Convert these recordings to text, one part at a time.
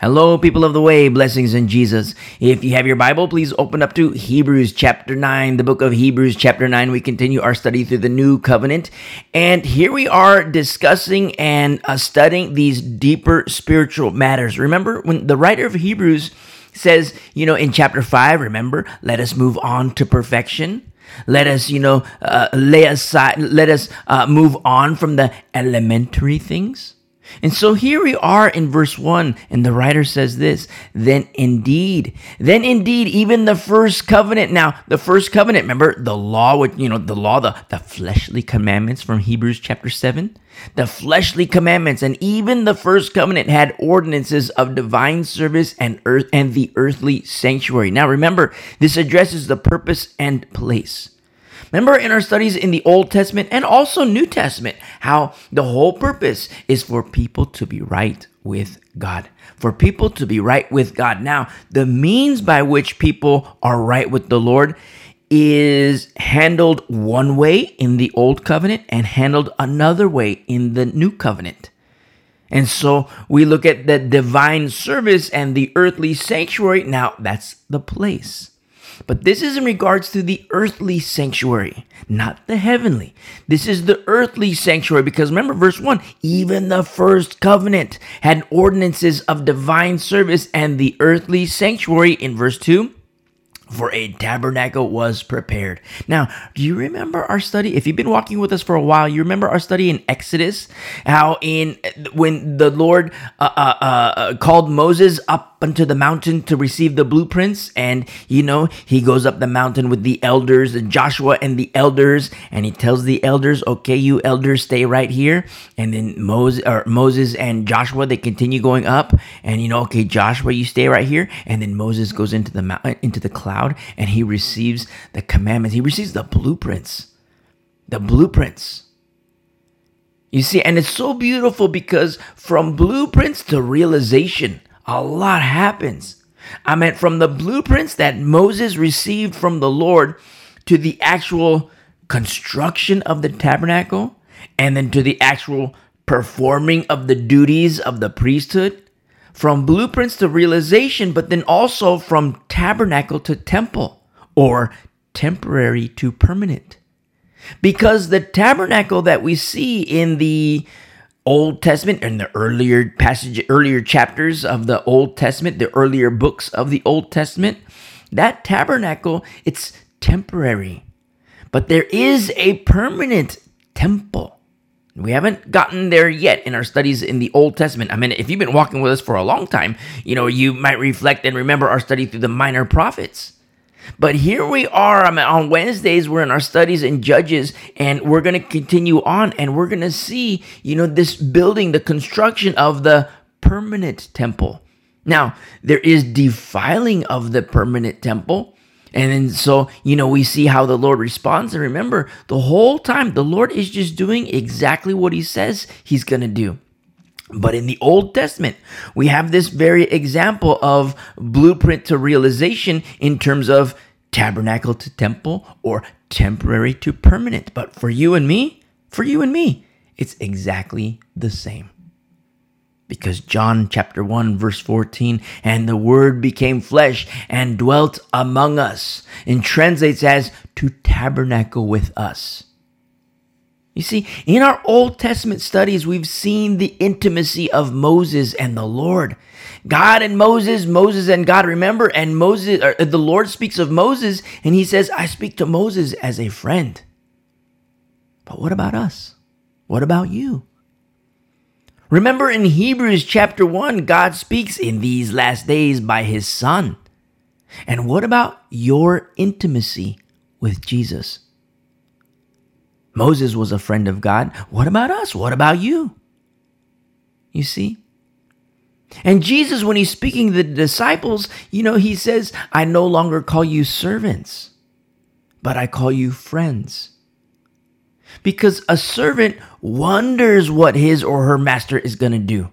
Hello, people of the way, blessings in Jesus. If you have your Bible, please open up to Hebrews chapter 9, the book of Hebrews chapter 9. We continue our study through the new covenant. And here we are discussing and uh, studying these deeper spiritual matters. Remember, when the writer of Hebrews says, you know, in chapter 5, remember, let us move on to perfection. Let us, you know, uh, lay aside, let us uh, move on from the elementary things and so here we are in verse 1, and the writer says this Then indeed, then indeed, even the first covenant. Now, the first covenant, remember the law, with, you know, the law, the, the fleshly commandments from Hebrews chapter 7? The fleshly commandments, and even the first covenant had ordinances of divine service and earth and the earthly sanctuary. Now remember, this addresses the purpose and place. Remember in our studies in the Old Testament and also New Testament, how the whole purpose is for people to be right with God. For people to be right with God. Now, the means by which people are right with the Lord is handled one way in the Old Covenant and handled another way in the New Covenant. And so we look at the divine service and the earthly sanctuary. Now, that's the place. But this is in regards to the earthly sanctuary, not the heavenly. This is the earthly sanctuary because remember, verse 1 even the first covenant had ordinances of divine service, and the earthly sanctuary in verse 2 for a tabernacle was prepared. Now, do you remember our study? If you've been walking with us for a while, you remember our study in Exodus, how in when the Lord uh, uh, uh, called Moses up unto the mountain to receive the blueprints, and you know he goes up the mountain with the elders, and Joshua and the elders, and he tells the elders, "Okay, you elders, stay right here." And then Moses or Moses and Joshua they continue going up, and you know, okay, Joshua, you stay right here, and then Moses goes into the mountain into the cloud and he receives the commandments. He receives the blueprints. The blueprints. You see, and it's so beautiful because from blueprints to realization, a lot happens. I mean, from the blueprints that Moses received from the Lord to the actual construction of the tabernacle, and then to the actual performing of the duties of the priesthood, from blueprints to realization, but then also from tabernacle to temple or temporary to permanent. Because the tabernacle that we see in the Old Testament and the earlier passage, earlier chapters of the Old Testament, the earlier books of the Old Testament, that tabernacle, it's temporary. But there is a permanent temple. We haven't gotten there yet in our studies in the Old Testament. I mean, if you've been walking with us for a long time, you know, you might reflect and remember our study through the minor prophets. But here we are. I mean, on Wednesdays, we're in our studies in Judges, and we're going to continue on, and we're going to see, you know, this building, the construction of the permanent temple. Now, there is defiling of the permanent temple. And then so, you know, we see how the Lord responds. And remember, the whole time, the Lord is just doing exactly what he says he's going to do. But in the Old Testament, we have this very example of blueprint to realization in terms of tabernacle to temple or temporary to permanent. But for you and me, for you and me, it's exactly the same because John chapter 1 verse 14 and the word became flesh and dwelt among us and translates as to tabernacle with us. You see, in our Old Testament studies, we've seen the intimacy of Moses and the Lord. God and Moses, Moses and God. Remember, and Moses, uh, the Lord speaks of Moses, and he says, I speak to Moses as a friend. But what about us? What about you? Remember in Hebrews chapter 1, God speaks in these last days by his Son. And what about your intimacy with Jesus? Moses was a friend of God. What about us? What about you? You see? And Jesus, when he's speaking to the disciples, you know, he says, I no longer call you servants, but I call you friends because a servant wonders what his or her master is going to do.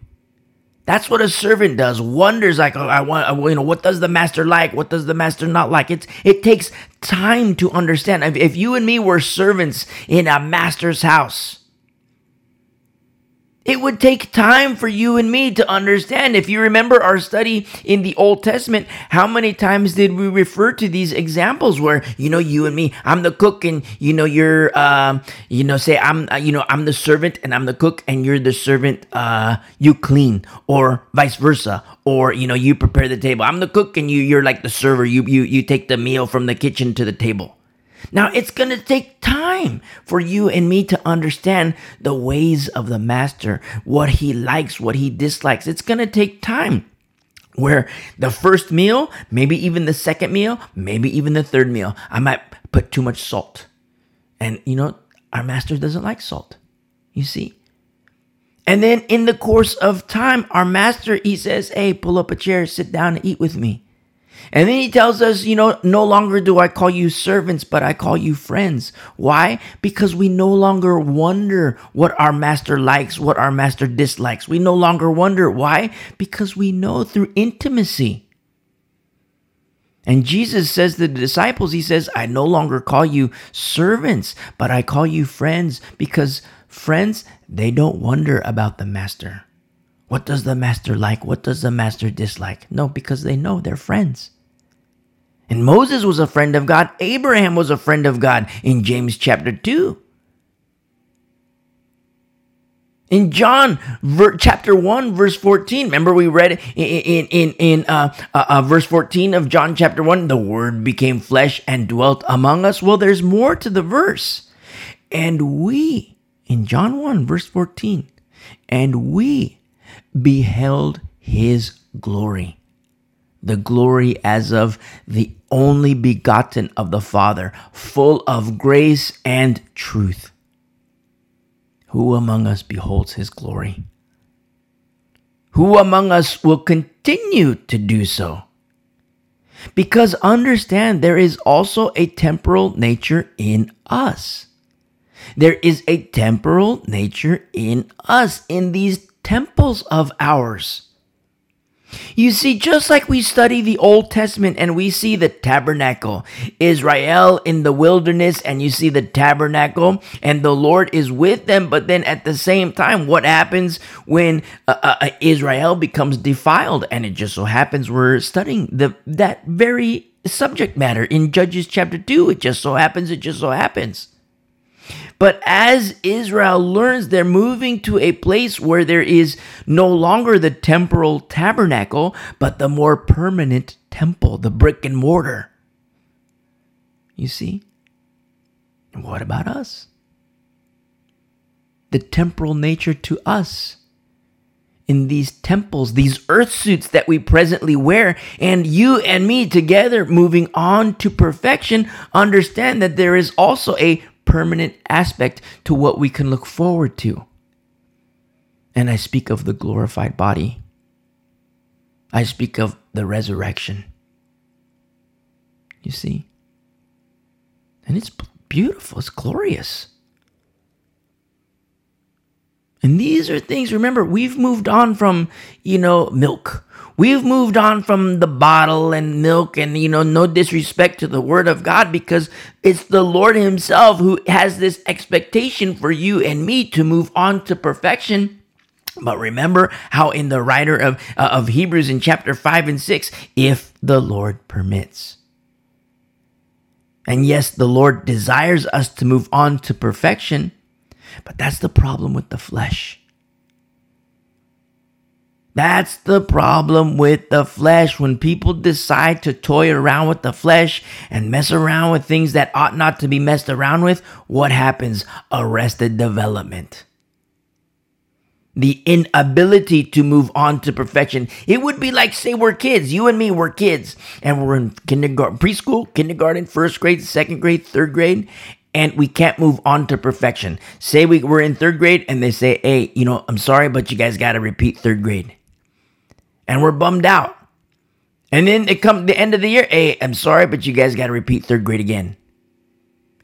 That's what a servant does. Wonders like, oh, I want, you know, what does the master like? What does the master not like? It's, it takes time to understand. If, if you and me were servants in a master's house, It would take time for you and me to understand. If you remember our study in the Old Testament, how many times did we refer to these examples where, you know, you and me, I'm the cook and, you know, you're, uh, you know, say I'm, uh, you know, I'm the servant and I'm the cook and you're the servant, uh, you clean or vice versa. Or, you know, you prepare the table. I'm the cook and you, you're like the server. You, you, you take the meal from the kitchen to the table. Now, it's going to take time for you and me to understand the ways of the master, what he likes, what he dislikes. It's going to take time. Where the first meal, maybe even the second meal, maybe even the third meal, I might put too much salt. And you know, our master doesn't like salt. You see? And then in the course of time, our master, he says, Hey, pull up a chair, sit down and eat with me. And then he tells us, you know, no longer do I call you servants, but I call you friends. Why? Because we no longer wonder what our master likes, what our master dislikes. We no longer wonder. Why? Because we know through intimacy. And Jesus says to the disciples, He says, I no longer call you servants, but I call you friends because friends, they don't wonder about the master. What does the master like? What does the master dislike? No, because they know they're friends. And Moses was a friend of God. Abraham was a friend of God in James chapter 2. In John ver, chapter 1, verse 14, remember we read in, in, in uh, uh, uh, verse 14 of John chapter 1, the word became flesh and dwelt among us. Well, there's more to the verse. And we, in John 1, verse 14, and we beheld his glory the glory as of the only begotten of the Father, full of grace and truth. Who among us beholds his glory? Who among us will continue to do so? Because understand, there is also a temporal nature in us. There is a temporal nature in us, in these temples of ours. You see, just like we study the Old Testament and we see the tabernacle, Israel in the wilderness, and you see the tabernacle, and the Lord is with them. But then at the same time, what happens when uh, uh, uh, Israel becomes defiled? And it just so happens we're studying the that very subject matter in Judges chapter 2. It just so happens, it just so happens. But as Israel learns, they're moving to a place where there is no longer the temporal tabernacle, but the more permanent temple, the brick and mortar. You see? What about us? The temporal nature to us in these temples, these earth suits that we presently wear, and you and me together moving on to perfection, understand that there is also a permanent aspect to what we can look forward to. And I speak of the glorified body. I speak of the resurrection. You see? And it's beautiful, it's glorious. And these are things, remember, we've moved on from, you know, milk. We've moved on from the bottle and milk and, you know, no disrespect to the word of God because it's the Lord Himself who has this expectation for you and me to move on to perfection. But remember how in the writer of, uh, of Hebrews in chapter 5 and 6, if the Lord permits. And yes, the Lord desires us to move on to perfection, but that's the problem with the flesh. That's the problem with the flesh. When people decide to toy around with the flesh and mess around with things that ought not to be messed around with, what happens? Arrested development. The inability to move on to perfection. It would be like, say, we're kids. You and me, we're kids. And we're in kindergarten, preschool, kindergarten, first grade, second grade, third grade and we can't move on to perfection. Say we, we're in third grade and they say, hey, you know, I'm sorry, but you guys got to repeat third grade and we're bummed out. And then it comes the end of the year, hey, I'm sorry, but you guys got to repeat third grade again.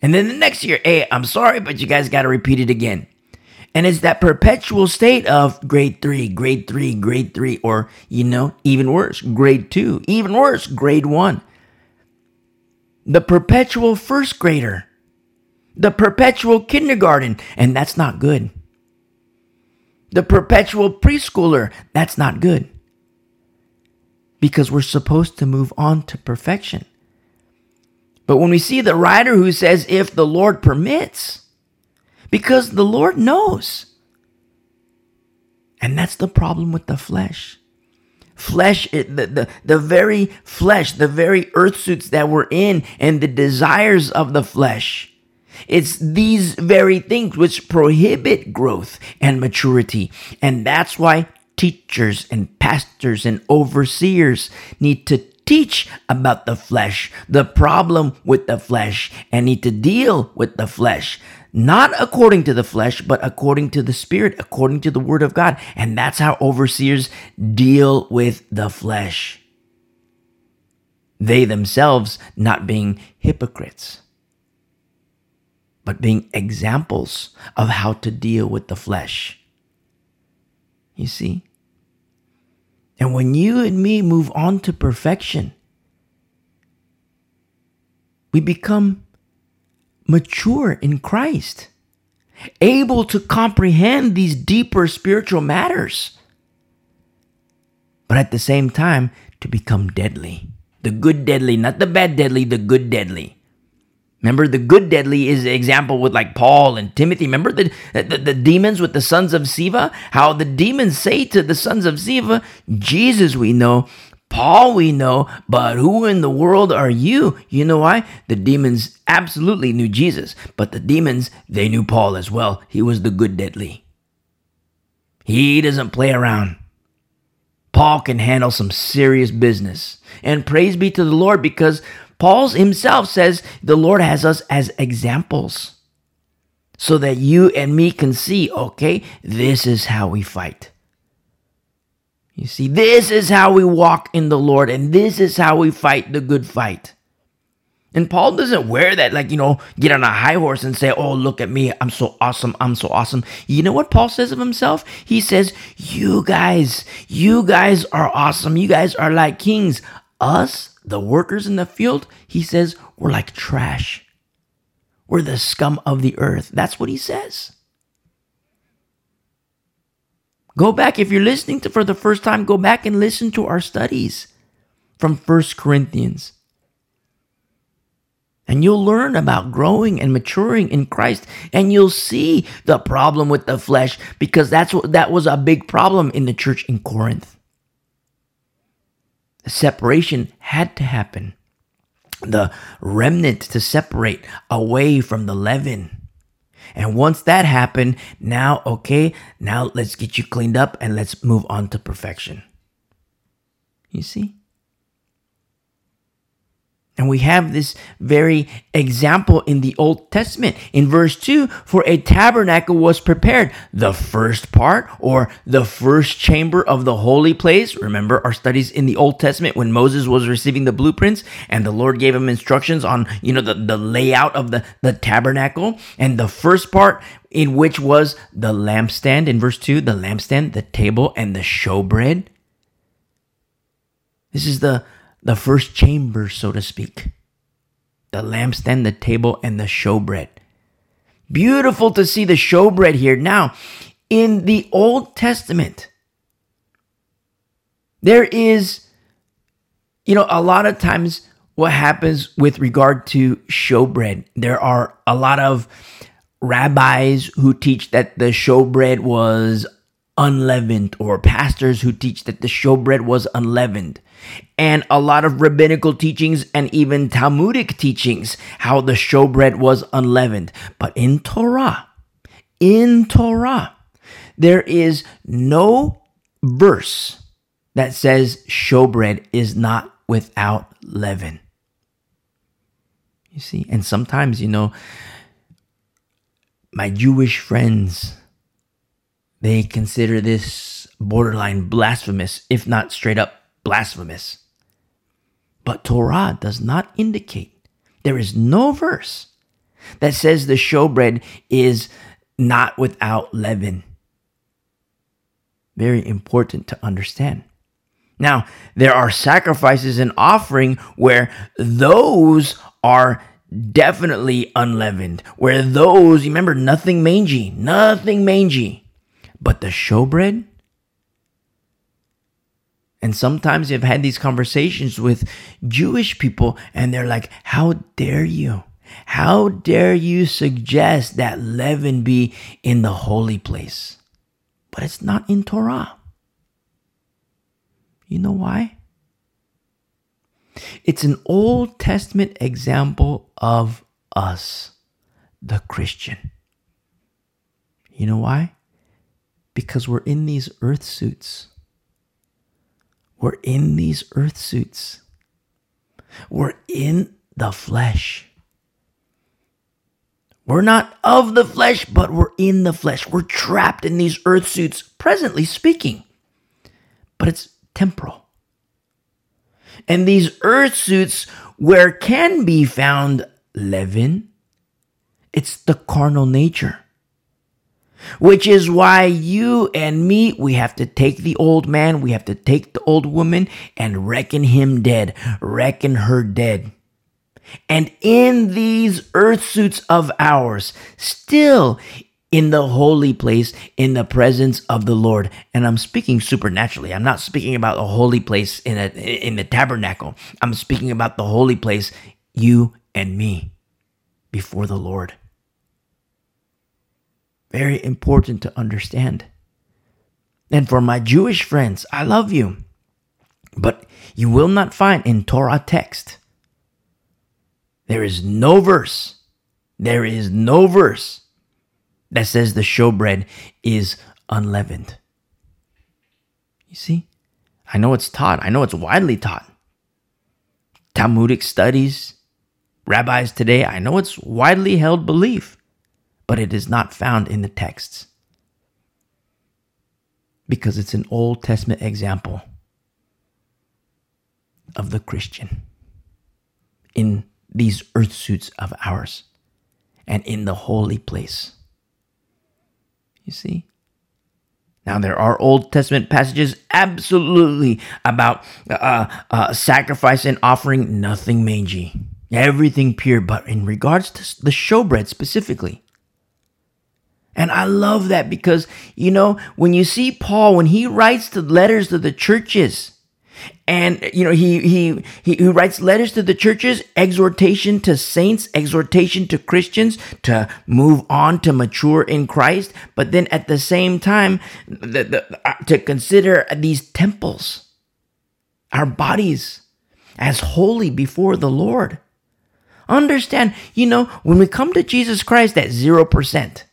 And then the next year, hey, I'm sorry, but you guys got to repeat it again. And it's that perpetual state of grade three, grade three, grade three, or, you know, even worse, grade two, even worse, grade one. The perpetual first grader, the perpetual kindergarten, and that's not good. the perpetual preschooler. That's not good. Because we're supposed to move on to perfection. But when we see the writer who says, if the Lord permits, because the Lord knows. And that's the problem with the flesh. Flesh, the, the, the very flesh, the very earth suits that we're in, and the desires of the flesh it's these very things which prohibit growth and maturity. And that's why teachers and pastors and overseers need to teach about the flesh, the problem with the flesh, and need to deal with the flesh. Not according to the flesh, but according to the Spirit, according to the Word of God. And that's how overseers deal with the flesh. They themselves not being hypocrites but being examples of how to deal with the flesh. You see? And when you and me move on to perfection, we become mature in Christ, able to comprehend these deeper spiritual matters, but at the same time, to become deadly. The good deadly, not the bad deadly, the good deadly. Remember, the good deadly is example with like Paul and Timothy. Remember the, the, the, demons with the sons of Sceva? How the demons say to the sons of Sceva, Jesus we know, Paul we know, but who in the world are you? You know why? The demons absolutely knew Jesus, but the demons, they knew Paul as well. He was the good deadly. He doesn't play around. Paul can handle some serious business. And praise be to the Lord because Paul himself says the Lord has us as examples so that you and me can see, okay, this is how we fight. You see, this is how we walk in the Lord, and this is how we fight the good fight. And Paul doesn't wear that, like, you know, get on a high horse and say, Oh, look at me. I'm so awesome. I'm so awesome. You know what Paul says of himself? He says, You guys, you guys are awesome. You guys are like kings. Us, the workers in the field, he says, we're like trash. We're the scum of the earth. That's what he says. Go back, if you're listening to for the first time, go back and listen to our studies from First Corinthians. And you'll learn about growing and maturing in Christ. And you'll see the problem with the flesh because that's what that was a big problem in the church in Corinth. Separation had to happen. The remnant to separate away from the leaven. And once that happened, now, okay, now let's get you cleaned up and let's move on to perfection. You see? And we have this very example in the Old Testament. In verse 2, for a tabernacle was prepared, the first part or the first chamber of the holy place. Remember our studies in the Old Testament when Moses was receiving the blueprints and the Lord gave him instructions on, you know, the, the layout of the, the tabernacle. And the first part in which was the lampstand in verse 2, the lampstand, the table, and the showbread. This is the the first chamber, so to speak. The lampstand, the table, and the showbread. Beautiful to see the showbread here. Now, in the Old Testament, there is, you know, a lot of times what happens with regard to showbread, there are a lot of rabbis who teach that the showbread was unleavened, or pastors who teach that the showbread was unleavened, and a lot of rabbinical teachings and even Talmudic teachings how the showbread was unleavened. But in Torah, in Torah, there is no verse that says showbread is not without leaven. You see, and sometimes, you know, my Jewish friends, they consider this borderline blasphemous, if not straight up blasphemous. But Torah does not indicate, there is no verse that says the showbread is not without leaven. Very important to understand. Now, there are sacrifices and offering where those are definitely unleavened, where those, remember, nothing mangy, nothing mangy. But the showbread? And sometimes I've had these conversations with Jewish people, and they're like, How dare you? How dare you suggest that leaven be in the holy place? But it's not in Torah. You know why? It's an Old Testament example of us, the Christian. You know why? Because we're in these earth suits. We're in these earth suits. We're in the flesh. We're not of the flesh, but we're in the flesh. We're trapped in these earth suits, presently speaking. But it's temporal. And these earth suits, where can be found leaven, it's the carnal nature. Which is why you and me, we have to take the old man, we have to take the old woman and reckon him dead, reckon her dead. And in these earth suits of ours, still in the holy place, in the presence of the Lord. And I'm speaking supernaturally. I'm not speaking about a holy place in a in the tabernacle. I'm speaking about the holy place, you and me, before the Lord. Very important to understand. And for my Jewish friends, I love you. But you will not find in Torah text there is no verse, there is no verse that says the showbread is unleavened. You see? I know it's taught, I know it's widely taught. Talmudic studies, rabbis today, I know it's widely held belief, but it is not found in the texts because it's an Old Testament example of the Christian in these earth suits of ours and in the holy place. You see? Now, there are Old Testament passages absolutely about uh, uh, sacrifice and offering nothing mangy, everything pure, but in regards to the showbread specifically. And I love that because, you know, when you see Paul, when he writes the letters to the churches, and you know he, he he he writes letters to the churches exhortation to saints exhortation to christians to move on to mature in christ. But then at the same time the, the, uh, to consider these temples our bodies as holy before the lord. Understand you know when we come to jesus christ at 0%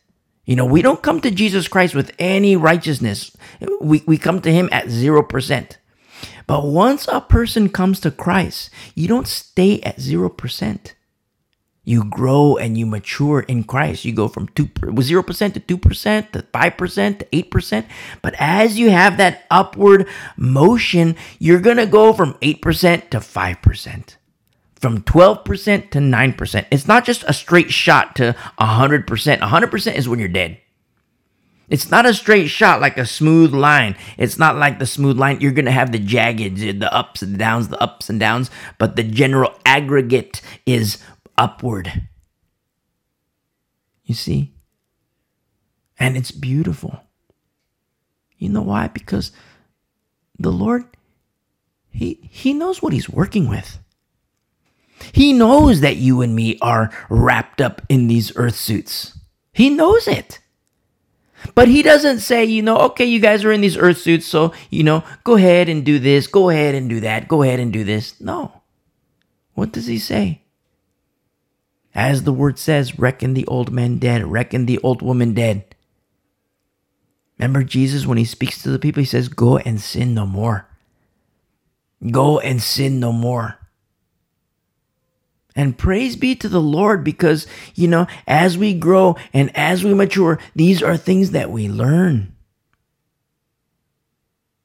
you know we don't come to jesus christ with any righteousness we, we come to him at 0% but once a person comes to Christ, you don't stay at 0%. You grow and you mature in Christ. You go from 2 0% to 2% to 5% to 8%. But as you have that upward motion, you're going to go from 8% to 5% from 12% to 9%. It's not just a straight shot to 100%. 100% is when you're dead. It's not a straight shot like a smooth line. It's not like the smooth line. You're going to have the jagged, the ups and the downs, the ups and downs, but the general aggregate is upward. You see? And it's beautiful. You know why? Because the Lord, He, he knows what He's working with. He knows that you and me are wrapped up in these earth suits. He knows it. But he doesn't say, you know, okay, you guys are in these earth suits, so, you know, go ahead and do this, go ahead and do that, go ahead and do this. No. What does he say? As the word says, reckon the old man dead, reckon the old woman dead. Remember Jesus when he speaks to the people, he says, Go and sin no more. Go and sin no more. And praise be to the Lord because, you know, as we grow and as we mature, these are things that we learn.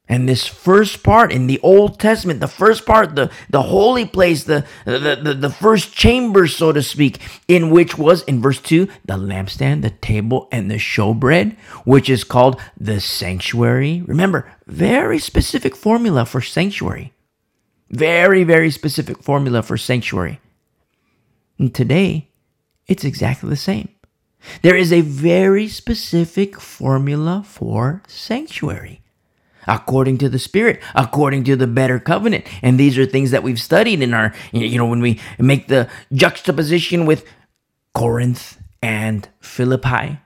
And this first part in the Old Testament, the first part, the, the holy place, the, the, the, the first chamber, so to speak, in which was, in verse 2, the lampstand, the table, and the showbread, which is called the sanctuary. Remember, very specific formula for sanctuary. Very, very specific formula for sanctuary. And today, it's exactly the same. There is a very specific formula for sanctuary according to the Spirit, according to the better covenant. And these are things that we've studied in our, you know, when we make the juxtaposition with Corinth and Philippi,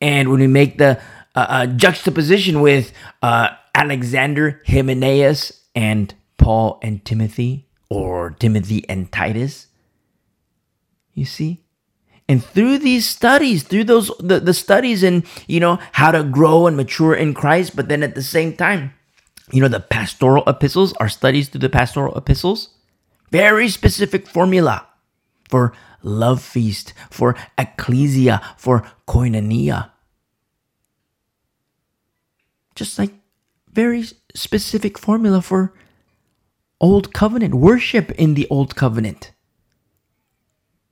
and when we make the uh, uh, juxtaposition with uh, Alexander, Hymenaeus, and Paul and Timothy, or Timothy and Titus. You see? And through these studies, through those the, the studies in, you know, how to grow and mature in Christ, but then at the same time, you know, the pastoral epistles, our studies through the pastoral epistles, very specific formula for love feast, for ecclesia, for koinonia. Just like very specific formula for old covenant worship in the old covenant.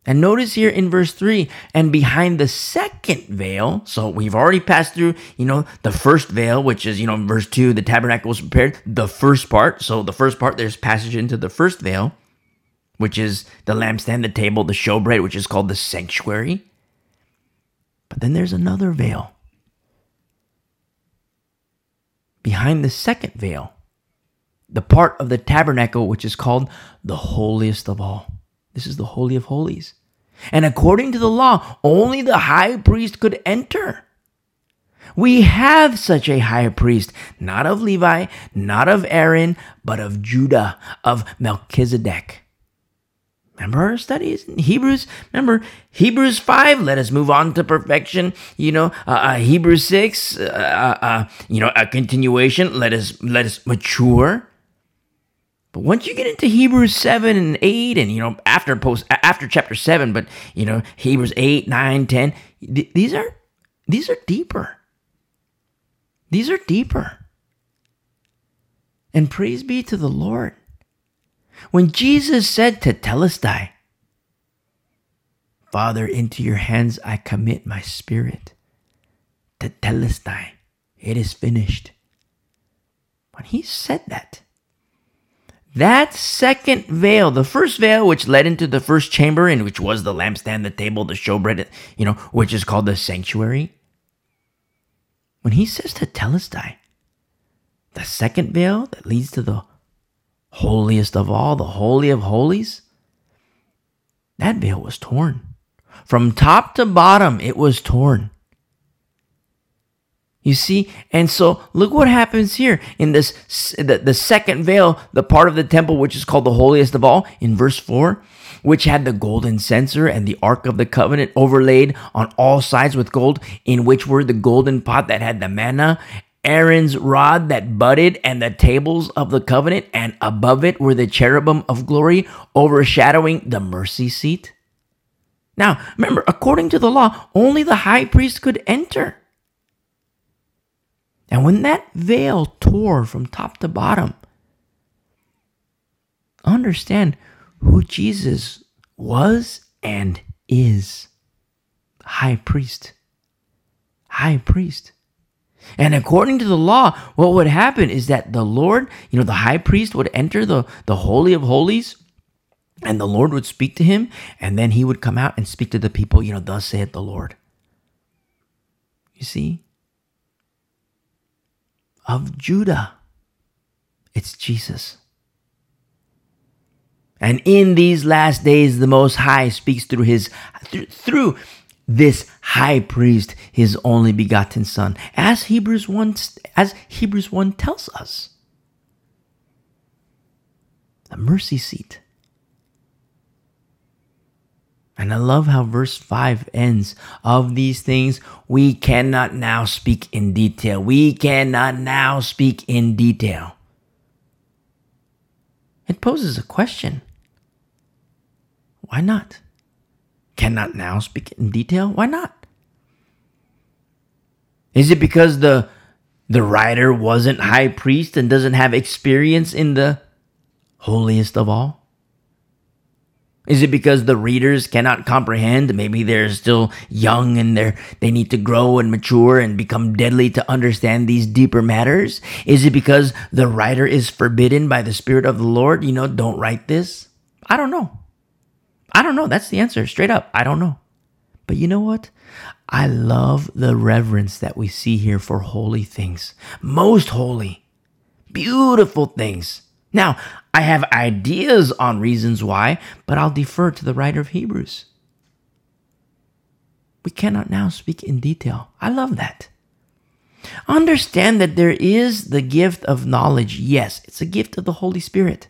And notice here in verse 3, and behind the second veil, so we've already passed through, you know, the first veil, which is, you know, verse 2, the tabernacle was prepared, the first part. So the first part, there's passage into the first veil, which is the lampstand, the table, the showbread, which is called the sanctuary. But then there's another veil. Behind the second veil, the part of the tabernacle which is called the holiest of all. This is the Holy of Holies. And according to the law, only the high priest could enter. We have such a high priest, not of Levi, not of Aaron, but of Judah, of Melchizedek. Remember our studies in Hebrews? Remember Hebrews 5? Let us move on to perfection. You know, uh, uh, Hebrews 6, uh, uh, uh you know, a continuation. Let us, let us mature. But once you get into Hebrews 7 and 8 and you know after post after chapter 7 but you know Hebrews 8, 9, 10 th- these are these are deeper. These are deeper. And praise be to the Lord. When Jesus said Tetelestai, Father, into your hands I commit my spirit. Tetelestai, it is finished. When he said that, that second veil, the first veil which led into the first chamber, and which was the lampstand, the table, the showbread, you know, which is called the sanctuary. When he says Tetelestai, the second veil that leads to the holiest of all, the holy of holies, that veil was torn. From top to bottom, it was torn. You see? And so look what happens here in this the, the second veil, the part of the temple which is called the holiest of all, in verse 4, which had the golden censer and the ark of the covenant overlaid on all sides with gold, in which were the golden pot that had the manna Aaron's rod that budded and the tables of the covenant, and above it were the cherubim of glory overshadowing the mercy seat. Now, remember, according to the law, only the high priest could enter. And when that veil tore from top to bottom, understand who Jesus was and is high priest. High priest. And according to the law, what would happen is that the Lord, you know, the high priest would enter the, the Holy of Holies and the Lord would speak to him, and then he would come out and speak to the people, you know, thus saith the Lord. You see? Of Judah. It's Jesus. And in these last days, the Most High speaks through his through this high priest, his only begotten Son, as Hebrews one as Hebrews one tells us. The mercy seat. And I love how verse 5 ends. Of these things, we cannot now speak in detail. We cannot now speak in detail. It poses a question. Why not? Cannot now speak in detail? Why not? Is it because the the writer wasn't high priest and doesn't have experience in the holiest of all? Is it because the readers cannot comprehend? Maybe they're still young and they're they need to grow and mature and become deadly to understand these deeper matters? Is it because the writer is forbidden by the Spirit of the Lord? You know, don't write this. I don't know. I don't know. That's the answer. Straight up. I don't know. But you know what? I love the reverence that we see here for holy things, most holy, beautiful things. Now, I have ideas on reasons why, but I'll defer to the writer of Hebrews. We cannot now speak in detail. I love that. Understand that there is the gift of knowledge. Yes, it's a gift of the Holy Spirit.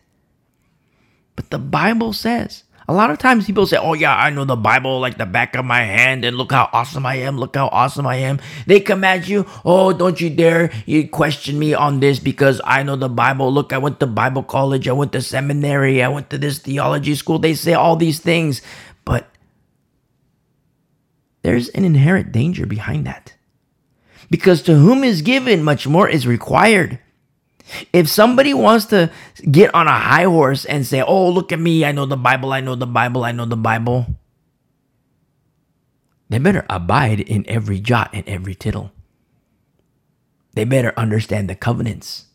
But the Bible says a lot of times people say, Oh, yeah, I know the Bible like the back of my hand, and look how awesome I am. Look how awesome I am. They come at you, Oh, don't you dare you question me on this because I know the Bible. Look, I went to Bible college, I went to seminary, I went to this theology school. They say all these things, but there's an inherent danger behind that. Because to whom is given, much more is required. If somebody wants to get on a high horse and say, Oh, look at me, I know the Bible, I know the Bible, I know the Bible, they better abide in every jot and every tittle. They better understand the covenants.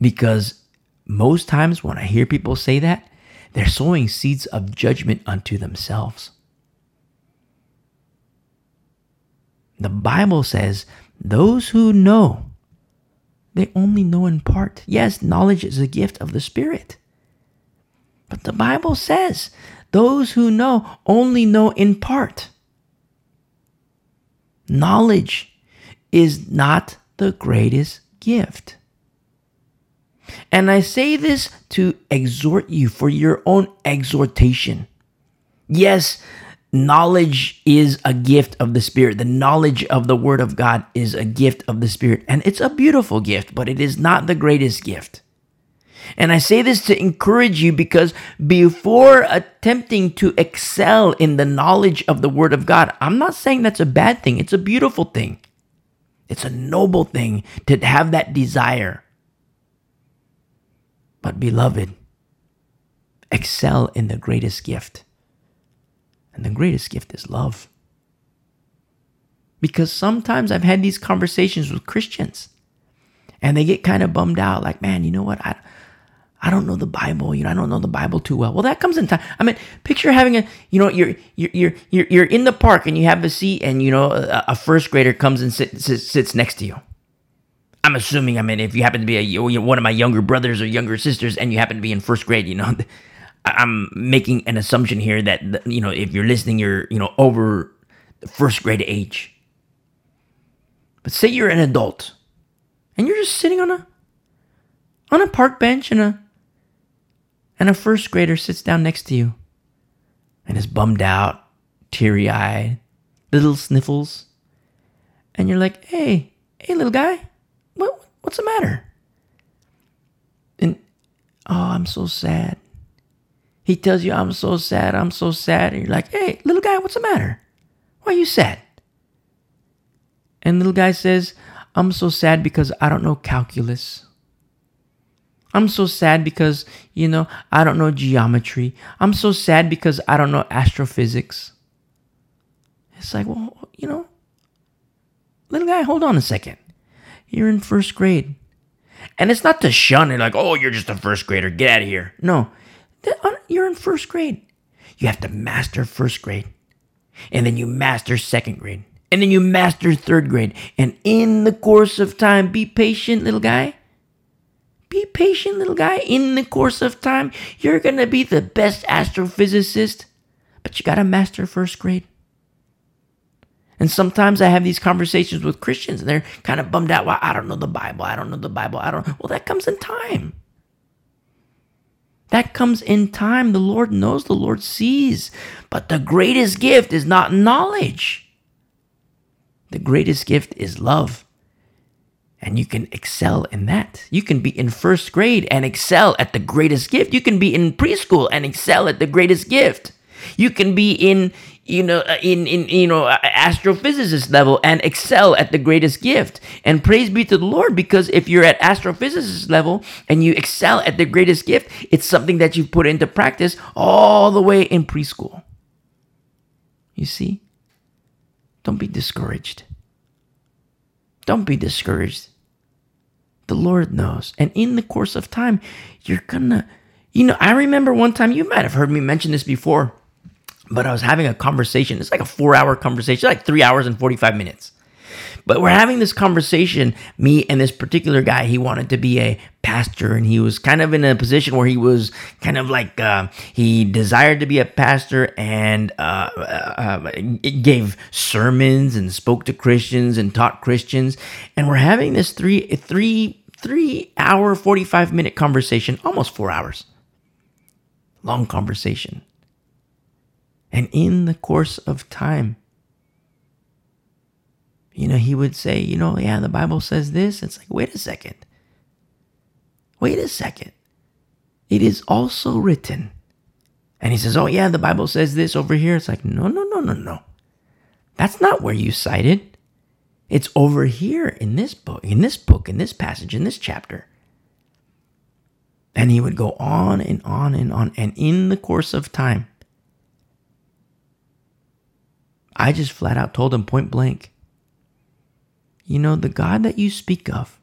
Because most times when I hear people say that, they're sowing seeds of judgment unto themselves. The Bible says those who know, they only know in part. Yes, knowledge is a gift of the Spirit. But the Bible says those who know only know in part. Knowledge is not the greatest gift. And I say this to exhort you for your own exhortation. Yes, knowledge is a gift of the Spirit. The knowledge of the Word of God is a gift of the Spirit. And it's a beautiful gift, but it is not the greatest gift. And I say this to encourage you because before attempting to excel in the knowledge of the Word of God, I'm not saying that's a bad thing. It's a beautiful thing. It's a noble thing to have that desire. But, beloved, excel in the greatest gift and the greatest gift is love. Because sometimes I've had these conversations with Christians and they get kind of bummed out like, man, you know what? I, I don't know the Bible. You know, I don't know the Bible too well. Well, that comes in time. I mean, picture having a, you know, you're you're you're you're in the park and you have a seat, and you know, a, a first grader comes and sit, sits, sits next to you. I'm assuming. I mean, if you happen to be a one of my younger brothers or younger sisters, and you happen to be in first grade, you know, I'm making an assumption here that you know if you're listening, you're you know over the first grade age. But say you're an adult, and you're just sitting on a on a park bench, and a and a first grader sits down next to you, and is bummed out, teary eyed, little sniffles, and you're like, "Hey, hey, little guy, what what's the matter?" And oh, I'm so sad. He tells you, I'm so sad, I'm so sad. And you're like, hey, little guy, what's the matter? Why are you sad? And little guy says, I'm so sad because I don't know calculus. I'm so sad because, you know, I don't know geometry. I'm so sad because I don't know astrophysics. It's like, well, you know, little guy, hold on a second. You're in first grade. And it's not to shun it like, oh, you're just a first grader. Get out of here. No, you're in first grade. You have to master first grade. And then you master second grade. And then you master third grade. And in the course of time, be patient, little guy. Be patient, little guy. In the course of time, you're going to be the best astrophysicist. But you got to master first grade. And sometimes I have these conversations with Christians and they're kind of bummed out. Well, I don't know the Bible. I don't know the Bible. I don't. Well, that comes in time. That comes in time. The Lord knows, the Lord sees. But the greatest gift is not knowledge, the greatest gift is love. And you can excel in that. You can be in first grade and excel at the greatest gift. You can be in preschool and excel at the greatest gift. You can be in you know, uh, in, in you know, astrophysicist level and excel at the greatest gift. And praise be to the Lord, because if you're at astrophysicist level and you excel at the greatest gift, it's something that you put into practice all the way in preschool. You see? Don't be discouraged. Don't be discouraged. The Lord knows. And in the course of time, you're gonna You know, I remember one time, you might have heard me mention this before, but I was having a conversation. It's like a four hour conversation, like three hours and 45 minutes. But we're having this conversation, me and this particular guy. He wanted to be a pastor, and he was kind of in a position where he was kind of like uh, he desired to be a pastor and uh, uh, uh gave sermons and spoke to Christians and taught Christians. And we're having this three three three hour forty five minute conversation, almost four hours long conversation. And in the course of time, you know, he would say, you know, yeah, the Bible says this. It's like, wait a second. Wait a second. It is also written. And he says, oh, yeah, the Bible says this over here. It's like, no, no, no, no, no. That's not where you cited. It's over here in this book, in this book, in this passage, in this chapter. And he would go on and on and on. And in the course of time, I just flat out told him point blank, you know, the God that you speak of,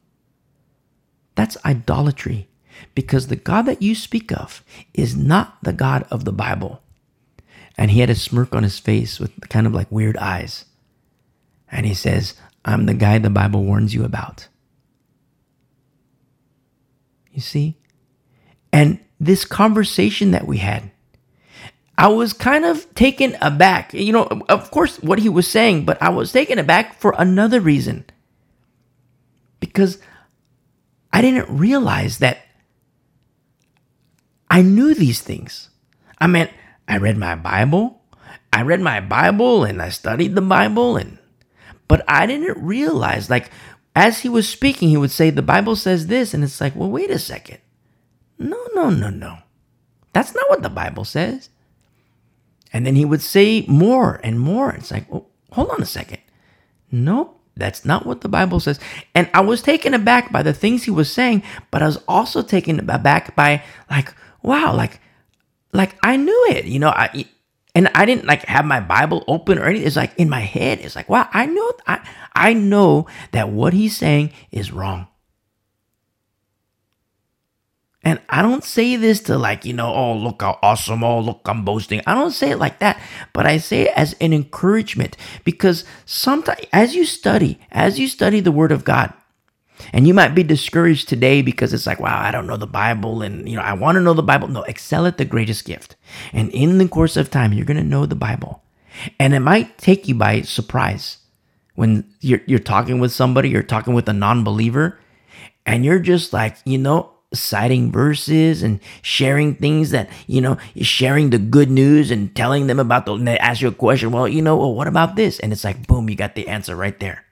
that's idolatry because the God that you speak of is not the God of the Bible. And he had a smirk on his face with kind of like weird eyes. And he says, I'm the guy the Bible warns you about. You see? And this conversation that we had, I was kind of taken aback. You know, of course, what he was saying, but I was taken aback for another reason. Because I didn't realize that I knew these things. I mean, I read my Bible. I read my Bible and I studied the Bible and but I didn't realize like as he was speaking he would say the Bible says this and it's like, "Well, wait a second. No, no, no, no. That's not what the Bible says. And then he would say more and more. It's like, well, hold on a second. Nope, that's not what the Bible says. And I was taken aback by the things he was saying, but I was also taken aback by like, wow, like, like I knew it, you know. I and I didn't like have my Bible open or anything. It's like in my head. It's like, wow, I know, I I know that what he's saying is wrong. And I don't say this to like, you know, oh, look how awesome. Oh, look, I'm boasting. I don't say it like that, but I say it as an encouragement because sometimes as you study, as you study the word of God, and you might be discouraged today because it's like, wow, I don't know the Bible and, you know, I want to know the Bible. No, excel at the greatest gift. And in the course of time, you're going to know the Bible. And it might take you by surprise when you're, you're talking with somebody, you're talking with a non believer, and you're just like, you know, citing verses and sharing things that you know sharing the good news and telling them about the and they ask you a question well you know well what about this? And it's like boom you got the answer right there.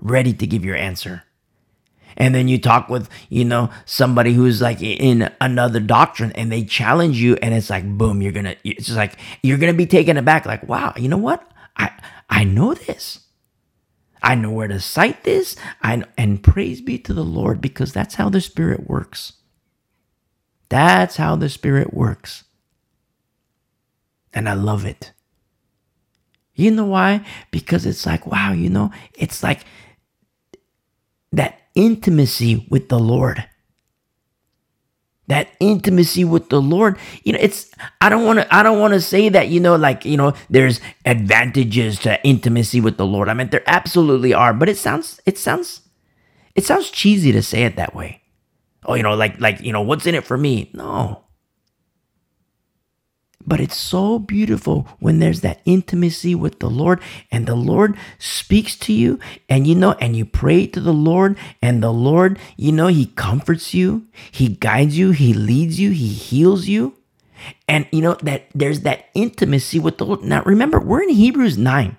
Ready to give your answer. And then you talk with you know somebody who's like in another doctrine and they challenge you and it's like boom you're gonna it's like you're gonna be taken aback. Like wow you know what? I i know this I know where to cite this. I, and praise be to the Lord because that's how the Spirit works. That's how the Spirit works. And I love it. You know why? Because it's like, wow, you know, it's like that intimacy with the Lord that intimacy with the Lord. You know, it's I don't want to I don't want to say that, you know, like, you know, there's advantages to intimacy with the Lord. I mean, there absolutely are, but it sounds it sounds it sounds cheesy to say it that way. Oh, you know, like like, you know, what's in it for me? No. But it's so beautiful when there's that intimacy with the Lord and the Lord speaks to you and you know, and you pray to the Lord and the Lord, you know, He comforts you, He guides you, He leads you, He heals you. And you know, that there's that intimacy with the Lord. Now remember, we're in Hebrews 9.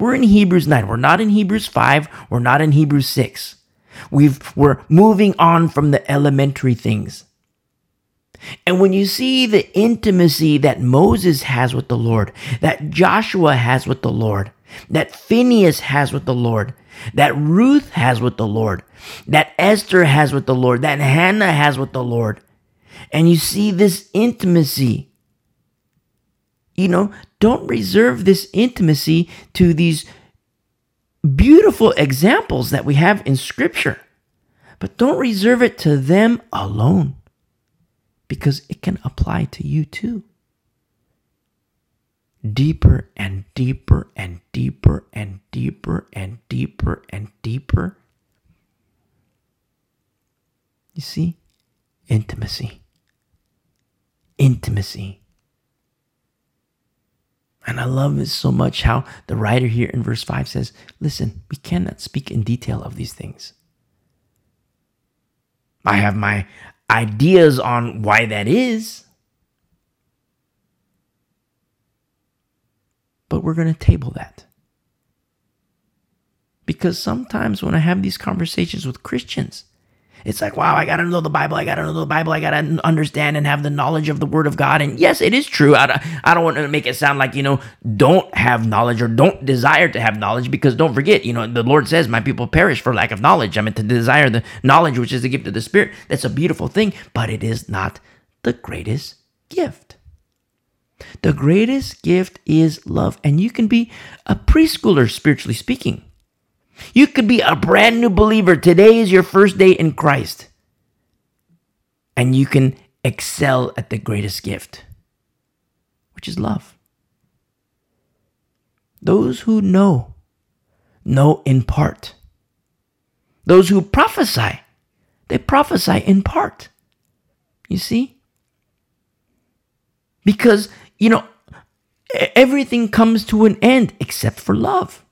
We're in Hebrews 9. We're not in Hebrews 5. We're not in Hebrews 6. We've, we're moving on from the elementary things. And when you see the intimacy that Moses has with the Lord, that Joshua has with the Lord, that Phineas has with the Lord, that Ruth has with the Lord, that Esther has with the Lord, that Hannah has with the Lord, and you see this intimacy, you know, don't reserve this intimacy to these beautiful examples that we have in Scripture, but don't reserve it to them alone. Because it can apply to you too. Deeper and deeper and deeper and deeper and deeper and deeper. You see? Intimacy. Intimacy. And I love it so much how the writer here in verse 5 says, Listen, we cannot speak in detail of these things. I have my ideas on why that is. But we're going to table that. Because sometimes when I have these conversations with Christians, it's like, wow, I got to know the Bible. I got to know the Bible. I got to understand and have the knowledge of the Word of God. And yes, it is true. I, I don't want to make it sound like, you know, don't have knowledge or don't desire to have knowledge because don't forget, you know, the Lord says, my people perish for lack of knowledge. I mean, to desire the knowledge, which is the gift of the Spirit, that's a beautiful thing, but it is not the greatest gift. The greatest gift is love. And you can be a preschooler, spiritually speaking. You could be a brand new believer. Today is your first day in Christ. And you can excel at the greatest gift, which is love. Those who know, know in part. Those who prophesy, they prophesy in part. You see? Because, you know, everything comes to an end except for love.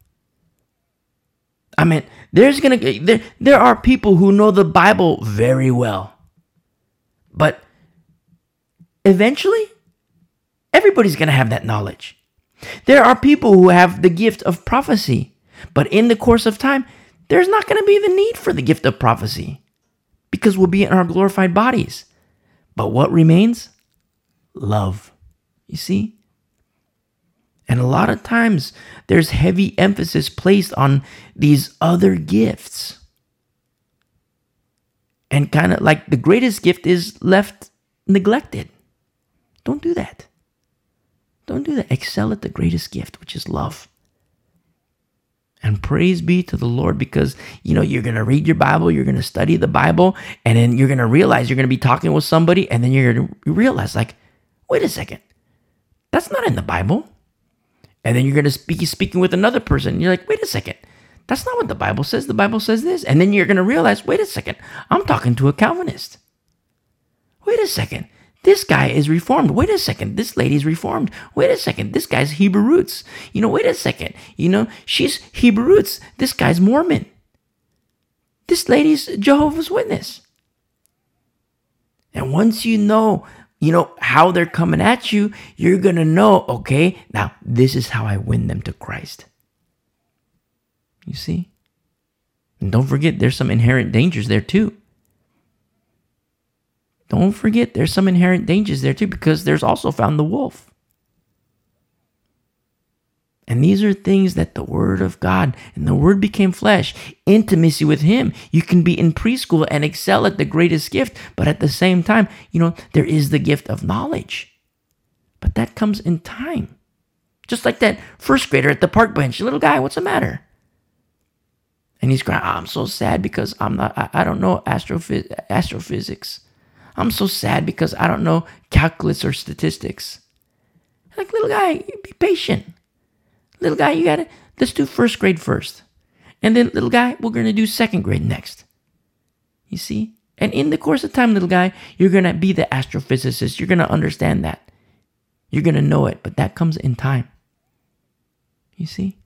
I mean, there's gonna there there are people who know the Bible very well, but eventually, everybody's gonna have that knowledge. There are people who have the gift of prophecy, but in the course of time, there's not gonna be the need for the gift of prophecy because we'll be in our glorified bodies. But what remains? Love. You see? And a lot of times there's heavy emphasis placed on these other gifts. And kind of like the greatest gift is left neglected. Don't do that. Don't do that. Excel at the greatest gift, which is love. And praise be to the Lord because, you know, you're going to read your Bible, you're going to study the Bible, and then you're going to realize you're going to be talking with somebody, and then you're going to realize, like, wait a second, that's not in the Bible. And then you're going to be speaking with another person. You're like, wait a second. That's not what the Bible says. The Bible says this. And then you're going to realize, wait a second. I'm talking to a Calvinist. Wait a second. This guy is reformed. Wait a second. This lady's reformed. Wait a second. This guy's Hebrew roots. You know, wait a second. You know, she's Hebrew roots. This guy's Mormon. This lady's Jehovah's Witness. And once you know you know, how they're coming at you, you're going to know, okay, now this is how I win them to Christ. You see? And don't forget, there's some inherent dangers there too. Don't forget, there's some inherent dangers there too, because there's also found the wolf. And these are things that the Word of God and the Word became flesh, intimacy with Him. You can be in preschool and excel at the greatest gift, but at the same time, you know, there is the gift of knowledge. But that comes in time. Just like that first grader at the park bench, little guy, what's the matter? And he's crying, oh, I'm so sad because I'm not, I, I don't know astroph- astrophysics. I'm so sad because I don't know calculus or statistics. Like, little guy, be patient Little guy, you got it. Let's do first grade first. And then, little guy, we're to do second grade next. You see? And in the course of time, little guy, you're to be the astrophysicist. You're to understand that. You're to know it, but that comes in time. You see?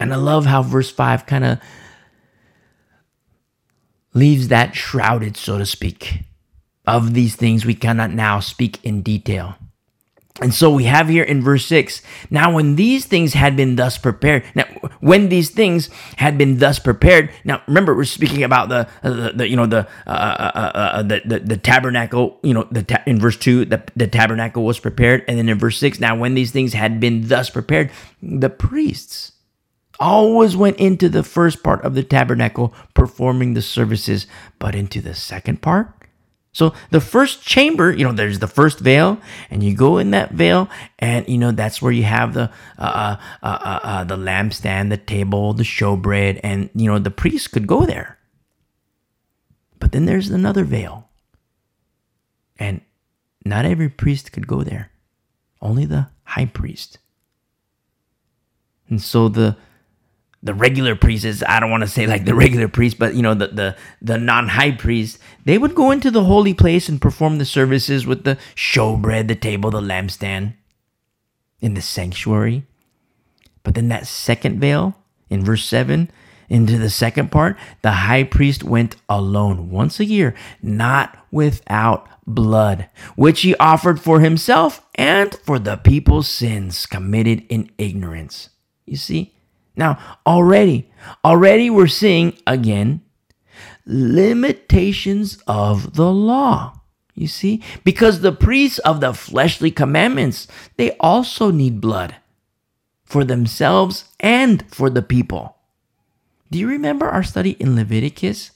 And I love how verse 5 kind of leaves that shrouded, so to speak. Of these things we cannot now speak in detail. And so we have here in verse 6 now, when these things had been thus prepared, now, when these things had been thus prepared, now remember, we're speaking about the, uh, the, the you know, the, uh, uh, uh, uh, the, the, the, tabernacle, you know, the ta- in verse 2, the, the tabernacle was prepared. And then in verse 6, now, when these things had been thus prepared, the priests always went into the first part of the tabernacle performing the services, but into the second part, so the first chamber, you know, there's the first veil, and you go in that veil, and you know that's where you have the uh, uh, uh, uh, uh the lampstand, the table, the showbread, and you know the priest could go there. But then there's another veil, And not every priest could go there, only the high priest. And so the the regular priests, I don't want to say like the regular priest, but you know, the the, the non-high priest, they would go into the holy place and perform the services with the showbread, the table, the lampstand in the sanctuary. But then that second veil in verse 7 into the second part, the high priest went alone once a year, not without blood, which he offered for himself and for the people's sins committed in ignorance. You see? Now, already, already we're seeing again limitations of the law. You see? Because the priests of the fleshly commandments, they also need blood for themselves and for the people. Do you remember our study in Leviticus?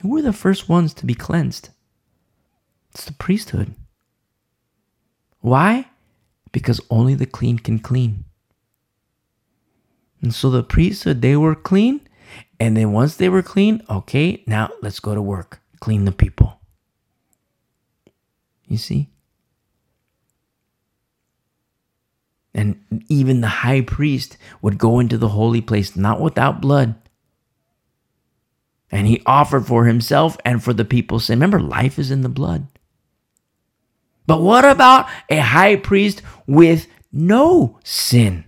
Who were the first ones to be cleansed? It's the priesthood. Why? Because only the clean can clean. And so the priesthood, uh, they were clean. And then once they were clean, okay, now let's go to work. Clean the people. You see? And even the high priest would go into the holy place not without blood. And he offered for himself and for the people's sin. Remember, life is in the blood. But what about a high priest with no sin?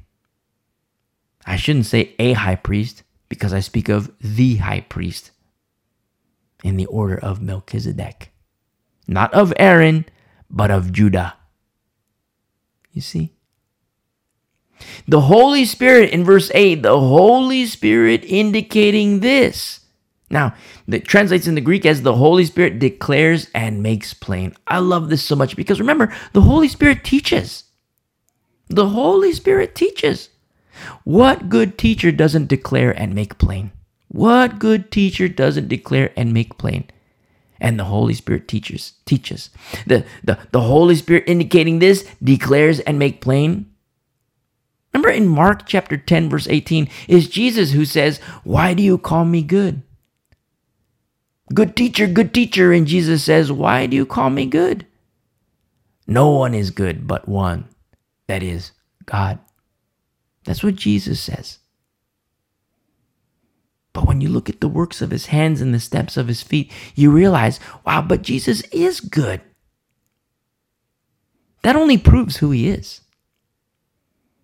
I shouldn't say a high priest because I speak of the high priest in the order of Melchizedek. Not of Aaron, but of Judah. You see? The Holy Spirit in verse 8, the Holy Spirit indicating this. Now, it translates in the Greek as the Holy Spirit declares and makes plain. I love this so much because remember, the Holy Spirit teaches. The Holy Spirit teaches. What good teacher doesn't declare and make plain? What good teacher doesn't declare and make plain? And the Holy Spirit teaches teaches. The, the, the Holy Spirit indicating this declares and make plain. Remember in Mark chapter 10, verse 18, is Jesus who says, Why do you call me good? Good teacher, good teacher. And Jesus says, Why do you call me good? No one is good but one, that is God. That's what Jesus says. But when you look at the works of his hands and the steps of his feet, you realize, wow, but Jesus is good. That only proves who he is.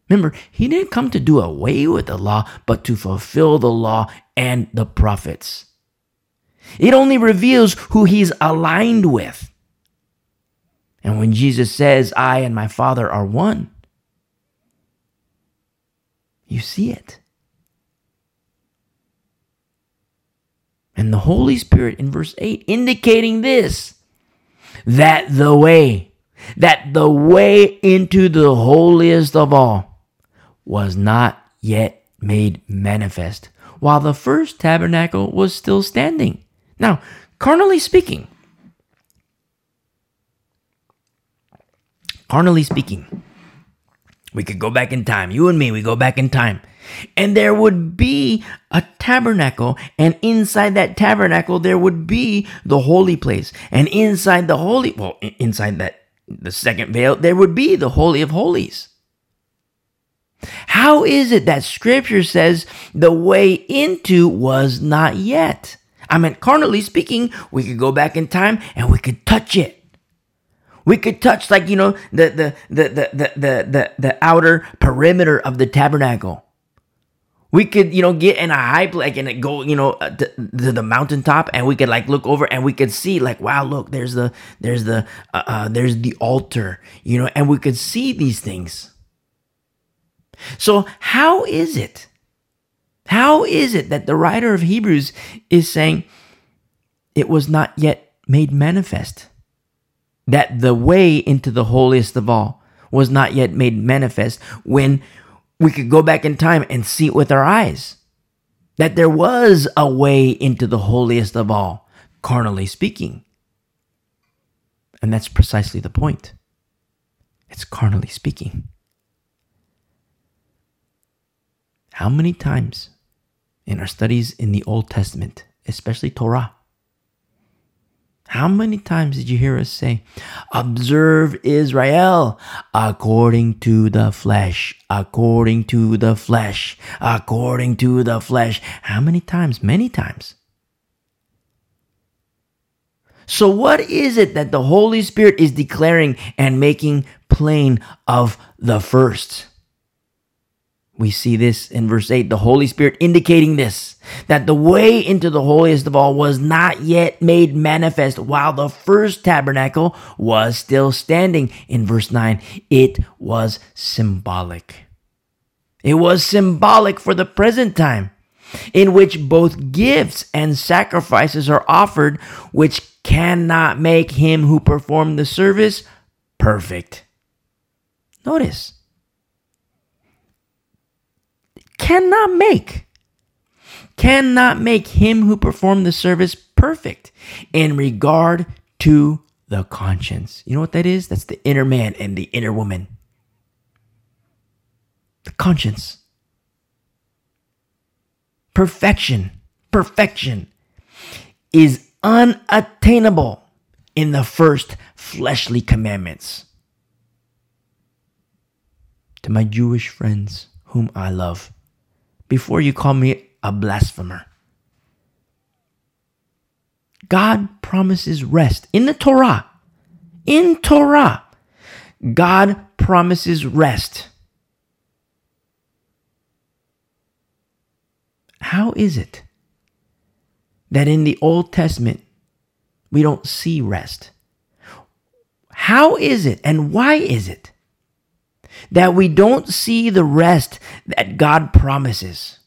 Remember, he didn't come to do away with the law, but to fulfill the law and the prophets. It only reveals who he's aligned with. And when Jesus says, I and my Father are one, you see it. And the Holy Spirit in verse 8 indicating this that the way, that the way into the holiest of all was not yet made manifest while the first tabernacle was still standing. Now, carnally speaking, carnally speaking, we could go back in time. You and me, we go back in time. And there would be a tabernacle, and inside that tabernacle, there would be the holy place. And inside the holy, well, inside that, the second veil, there would be the Holy of Holies. How is it that scripture says the way into was not yet? I mean, carnally speaking, we could go back in time and we could touch it. We could touch like you know the the the the the the, the, the outer perimeter of the tabernacle. We could, you know, get in a high place and go, you know, uh, to, to, the mountaintop, and we could like look over, and we could see, like, wow, look, there's the, there's the, uh, uh, there's the altar, you know, and we could see these things. So how is it? How is it that the writer of Hebrews is saying it was not yet made manifest? That the way into the holiest of all was not yet made manifest when we could go back in time and see it with our eyes. That there was a way into the holiest of all, carnally speaking. And that's precisely the point. It's carnally speaking. How many times in our studies in the Old Testament, especially Torah, How many times did you hear us say, Observe Israel according to the flesh, according to the flesh, according to the flesh? How many times? Many times. So, what is it that the Holy Spirit is declaring and making plain of the first? We see this in verse 8, the Holy Spirit indicating this, that the way into the holiest of all was not yet made manifest while the first tabernacle was still standing. In verse 9, it was symbolic. It was symbolic for the present time, in which both gifts and sacrifices are offered, which cannot make him who performed the service perfect. Notice cannot make cannot make him who performed the service perfect in regard to the conscience. You know what that is? That's the inner man and the inner woman. The conscience. Perfection, perfection is unattainable in the first fleshly commandments. To my Jewish friends, whom I love, before you call me a blasphemer. God promises rest in the Torah. In Torah, God promises rest. How is it that in the Old Testament we don't see rest? How is it and why is it that we don't see the rest that God promises.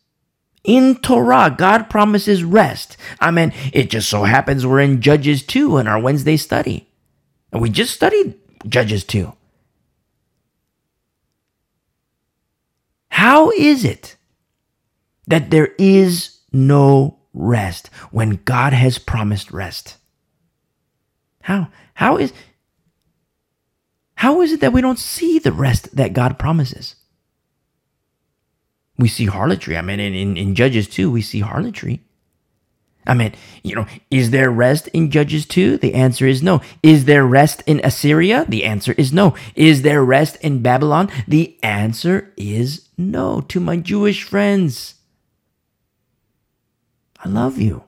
In Torah, God promises rest. I mean, it just so happens we're in Judges 2 in our Wednesday study. And we just studied Judges 2. How is it that there is no rest when God has promised rest? How? How is how is it that we don't see the rest that God promises? We see harlotry. I mean, in, in, in Judges 2, we see harlotry. I mean, you know, is there rest in Judges 2? The answer is no. Is there rest in Assyria? The answer is no. Is there rest in Babylon? The answer is no. To my Jewish friends, I love you.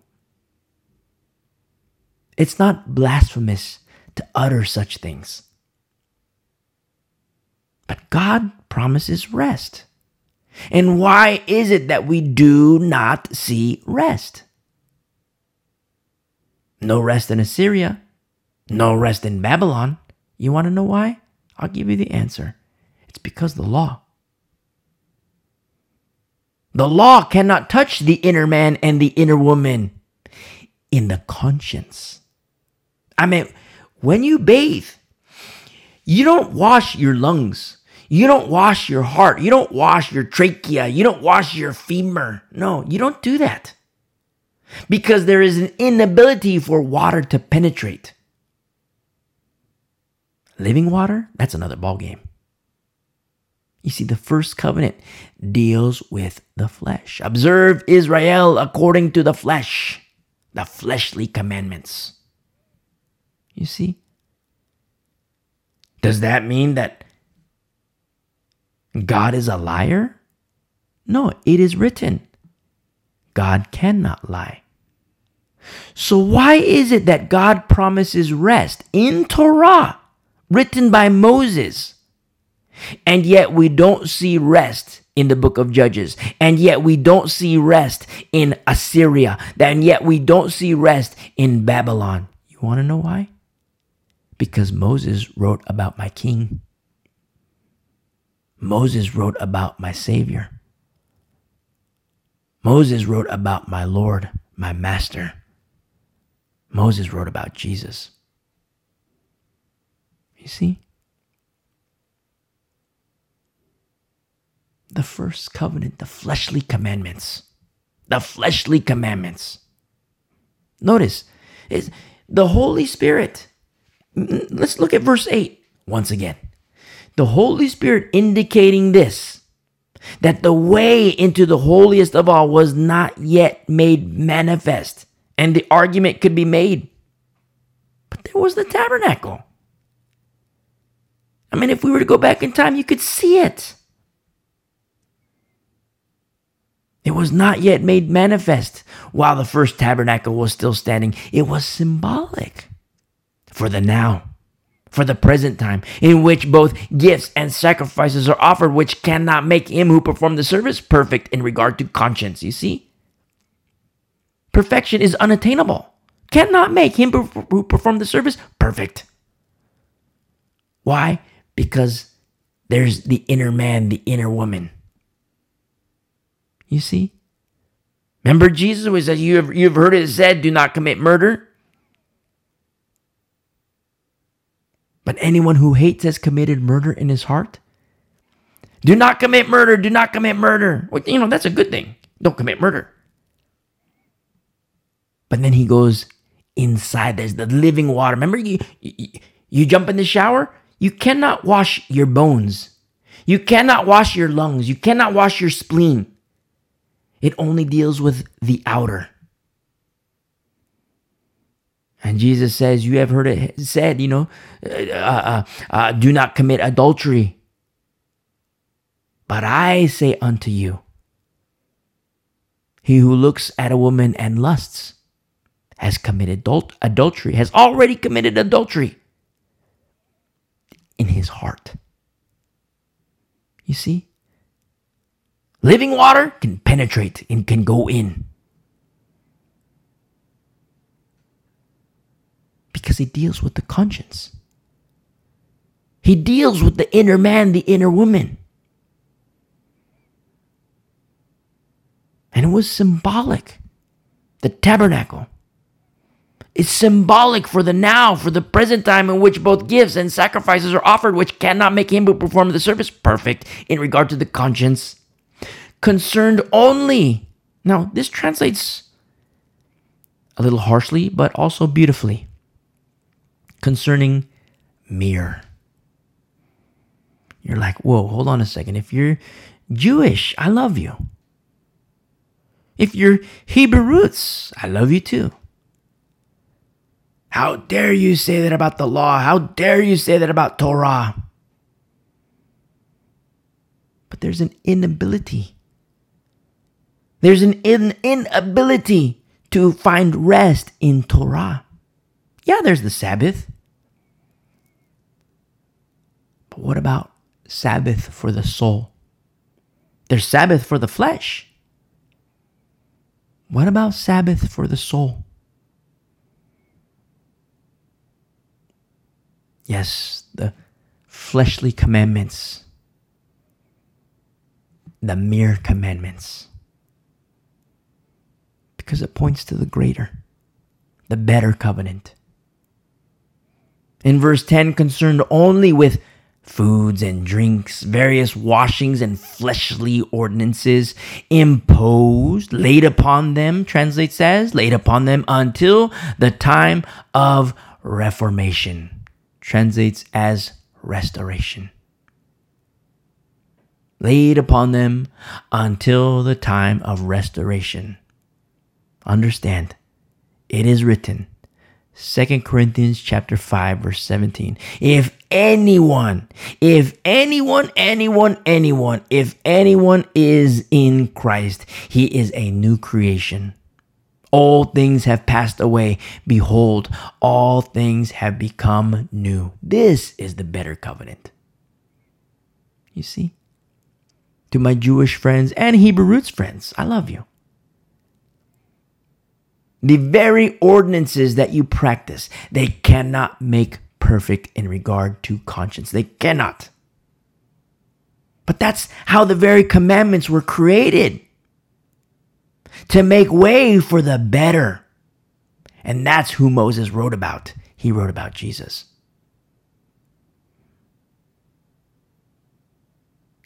It's not blasphemous to utter such things. But God promises rest. And why is it that we do not see rest? No rest in Assyria, no rest in Babylon. You want to know why? I'll give you the answer. It's because the law. The law cannot touch the inner man and the inner woman in the conscience. I mean, when you bathe, you don't wash your lungs. You don't wash your heart. You don't wash your trachea. You don't wash your femur. No, you don't do that. Because there is an inability for water to penetrate. Living water, that's another ballgame. You see, the first covenant deals with the flesh. Observe Israel according to the flesh, the fleshly commandments. You see? Does that mean that God is a liar? No, it is written. God cannot lie. So, why is it that God promises rest in Torah, written by Moses, and yet we don't see rest in the book of Judges, and yet we don't see rest in Assyria, and yet we don't see rest in Babylon? You want to know why? Because Moses wrote about my king. Moses wrote about my Savior. Moses wrote about my Lord, my Master. Moses wrote about Jesus. You see? The first covenant, the fleshly commandments. The fleshly commandments. Notice, is the Holy Spirit Let's look at verse 8 once again. The Holy Spirit indicating this that the way into the holiest of all was not yet made manifest. And the argument could be made. But there was the tabernacle. I mean, if we were to go back in time, you could see it. It was not yet made manifest while the first tabernacle was still standing. It was symbolic for the now, for the present time, in which both gifts and sacrifices are offered, which cannot make him who performed the service perfect in regard to conscience. You see? Perfection is unattainable. Cannot make him who performed the service perfect. Why? Because there's the inner man, the inner woman you see? Remember Jesus was that you have you've heard it said, do not commit murder. But anyone who hates has committed murder in his heart. Do not commit murder. Do not commit murder. Well, you know, that's a good thing. Don't commit murder. But then he goes inside. There's the living water. Remember, you, you, you jump in the shower, you cannot wash your bones. You cannot wash your lungs. You cannot wash your spleen. It only deals with the outer. And Jesus says, You have heard it said, you know, uh, uh, uh, do not commit adultery. But I say unto you, he who looks at a woman and lusts has committed adult- adultery, has already committed adultery in his heart. You see? Living water can penetrate and can go in. Because he deals with the conscience. He deals with the inner man, the inner woman. And it was symbolic. The tabernacle. is symbolic for the now, for the present time in which both gifts and sacrifices are offered, which cannot make him who performed the service perfect in regard to the conscience concerned only. Now, this translates a little harshly, but also beautifully. Concerning mere. You're like, whoa, hold on a second. If you're Jewish, I love you. If you're Hebrew roots, I love you too. How dare you say that about the law? How dare you say that about Torah? But there's an inability there's an in- inability to find rest in Torah. Yeah, there's the Sabbath. But what about Sabbath for the soul? There's Sabbath for the flesh. What about Sabbath for the soul? Yes, the fleshly commandments, the mere commandments because it points to the greater, the better covenant. In verse 10, concerned only with foods and drinks, various washings and fleshly ordinances imposed, laid upon them, translate says, laid upon them until the time of reformation. Translates as restoration. Laid upon them until the time of restoration. Understand, it is written, 2 Corinthians chapter 5 verse 17. If anyone, if anyone, anyone, anyone, if anyone is in Christ, he is a new creation. All things have passed away. Behold, all things have become new. This is the better covenant. You see? To my Jewish friends and Hebrew roots friends, I love you. The very ordinances that you practice, they cannot make perfect in regard to conscience. They cannot. But that's how the very commandments were created to make way for the better. And that's who Moses wrote about. He wrote about Jesus.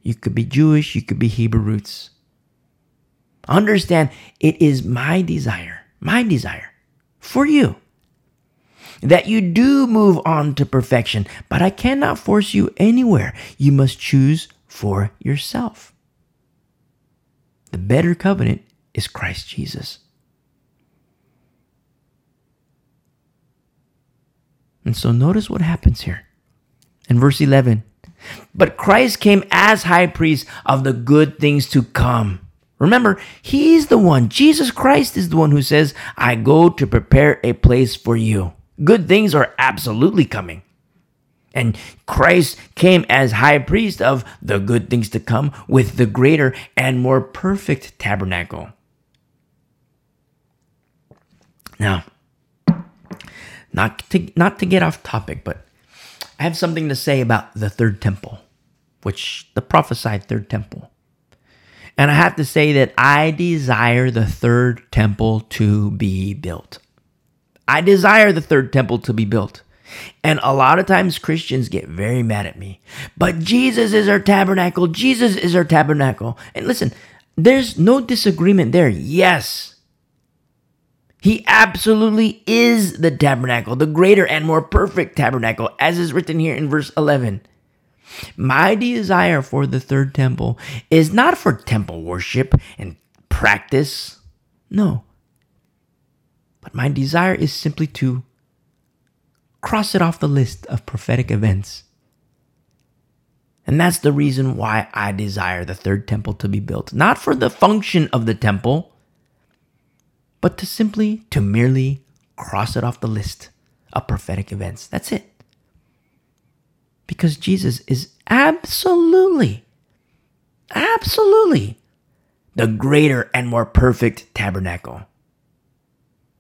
You could be Jewish, you could be Hebrew roots. Understand, it is my desire my desire for you that you do move on to perfection, but I cannot force you anywhere. You must choose for yourself. The better covenant is Christ Jesus. And so notice what happens here. In verse 11, but Christ came as high priest of the good things to come. Remember, he's the one, Jesus Christ is the one who says, I go to prepare a place for you. Good things are absolutely coming. And Christ came as high priest of the good things to come with the greater and more perfect tabernacle. Now, not to, not to get off topic, but I have something to say about the third temple, which the prophesied third temple. And I have to say that I desire the third temple to be built. I desire the third temple to be built. And a lot of times Christians get very mad at me. But Jesus is our tabernacle. Jesus is our tabernacle. And listen, there's no disagreement there. Yes. He absolutely is the tabernacle, the greater and more perfect tabernacle, as is written here in verse 11. My desire for the third temple is not for temple worship and practice. No. But my desire is simply to cross it off the list of prophetic events. And that's the reason why I desire the third temple to be built. Not for the function of the temple, but to simply, to merely cross it off the list of prophetic events. That's it. Because Jesus is absolutely, absolutely the greater and more perfect tabernacle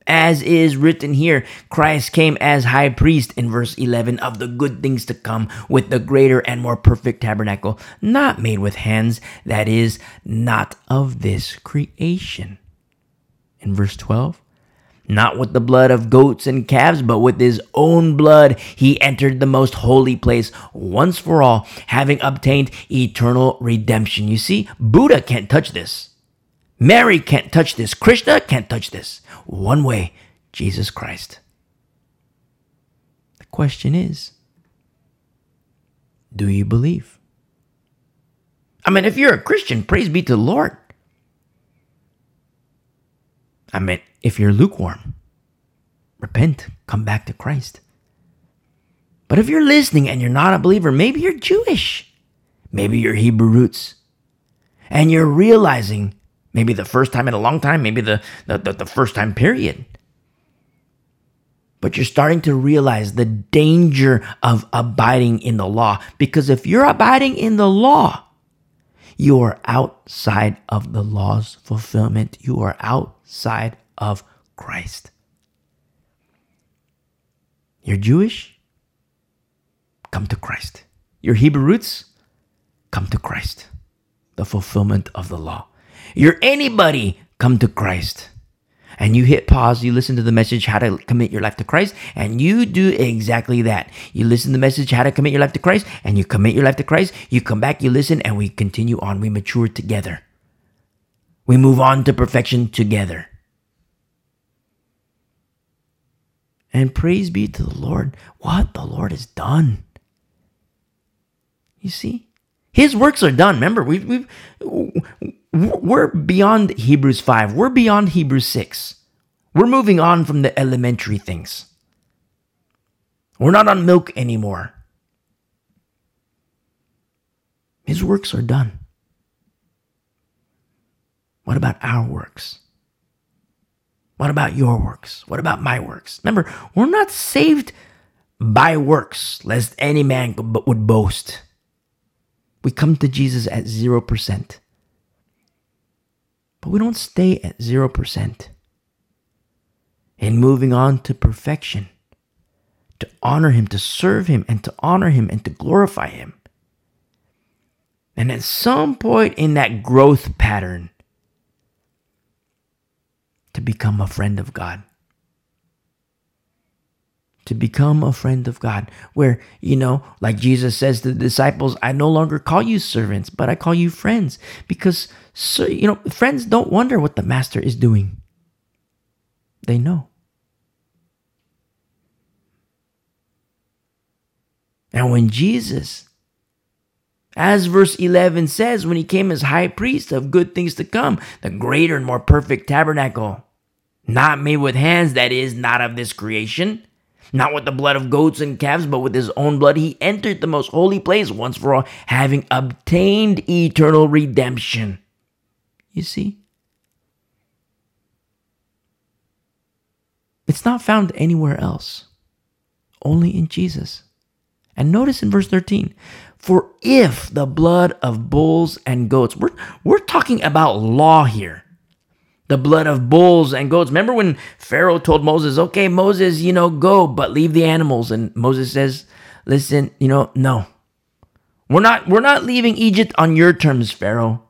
as is written here, Christ came as high priest in verse 11 of the good things to come with the greater and more perfect tabernacle, not made with hands, that is, not of this creation. In verse 12, not with the blood of goats and calves, but with his own blood, he entered the most holy place once for all, having obtained eternal redemption. You see, Buddha can't touch this. Mary can't touch this. Krishna can't touch this. One way Jesus Christ. The question is do you believe? I mean, if you're a Christian, praise be to the Lord. I mean, if you're lukewarm, repent, come back to Christ. But if you're listening and you're not a believer, maybe you're Jewish, maybe you're Hebrew roots, and you're realizing Maybe the first time in a long time, maybe the, the, the, the first time period. But you're starting to realize the danger of abiding in the law. Because if you're abiding in the law, you are outside of the law's fulfillment. You are outside of Christ. You're Jewish? Come to Christ. You're Hebrew roots? Come to Christ. The fulfillment of the law. You're anybody, come to Christ. And you hit pause, you listen to the message, how to commit your life to Christ, and you do exactly that. You listen to the message, how to commit your life to Christ, and you commit your life to Christ. You come back, you listen, and we continue on. We mature together. We move on to perfection together. And praise be to the Lord, what the Lord has done. You see? His works are done. Remember, we've, we've we're beyond Hebrews 5. We're beyond Hebrews 6. We're moving on from the elementary things. We're not on milk anymore. His works are done. What about our works? What about your works? What about my works? Remember, we're not saved by works, lest any man would boast. We come to Jesus at 0%. But we don't stay at 0%. In moving on to perfection, to honor Him, to serve Him, and to honor Him and to glorify Him. And at some point in that growth pattern, to become a friend of God to become a friend of God. Where, you know, like Jesus says to the disciples, I no longer call you servants, but I call you friends. Because, so, you know, friends don't wonder what the master is doing, they know. And when Jesus, as verse 11 says, when he came as high priest of good things to come, the greater and more perfect tabernacle, not made with hands, that is, not of this creation, Not with the blood of goats and calves, but with his own blood, he entered the most holy place once for all, having obtained eternal redemption. You see? It's not found anywhere else, only in Jesus. And notice in verse 13, for if the blood of bulls and goats, we're, we're talking about law here the blood of bulls and goats. Remember when Pharaoh told Moses, okay, Moses, you know, go, but leave the animals. And Moses says, listen, you know, no. We're not we're not leaving Egypt on your terms, Pharaoh.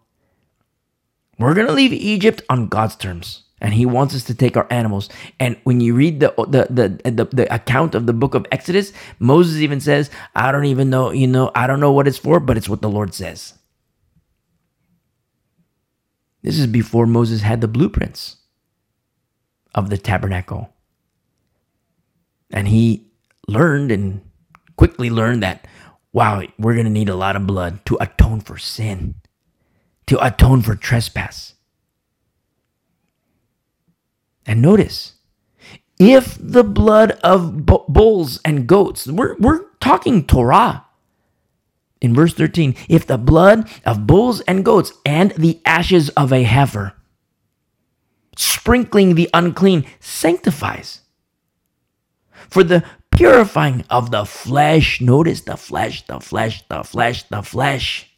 We're gonna leave Egypt on God's terms. And he wants us to take our animals. And when you read the the, the the the account of the book of Exodus, Moses even says, I don't even know, you know, I don't know what it's for, but it's what the Lord says. This is before Moses had the blueprints of the tabernacle. And he learned and quickly learned that, wow, we're going to need a lot of blood to atone for sin, to atone for trespass. And notice, if the blood of bulls and goats, we're, we're talking Torah, in verse 13, if the blood of bulls and goats and the ashes of a heifer, sprinkling the unclean, sanctifies. For the purifying of the flesh, notice the flesh, the flesh, the flesh, the flesh.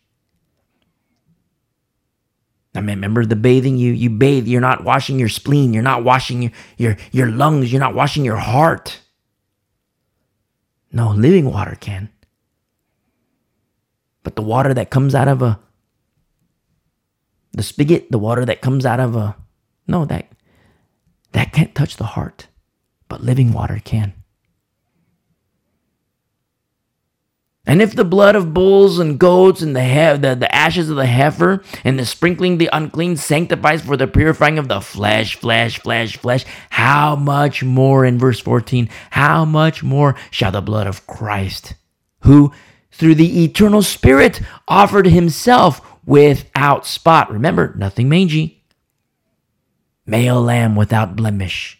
I mean, remember the bathing you you bathe, you're not washing your spleen, you're not washing your, your, your lungs, you're not washing your heart. No, living water can. But the water that comes out of a the spigot, the water that comes out of a no, that that can't touch the heart, but living water can. And if the blood of bulls and goats and the, he- the, the ashes of the heifer and the sprinkling the unclean sanctifies for the purifying of the flesh, flesh, flesh, flesh, how much more, in verse 14, how much more shall the blood of Christ, who through the eternal Spirit, offered himself without spot. Remember, nothing mangy. Male lamb without blemish.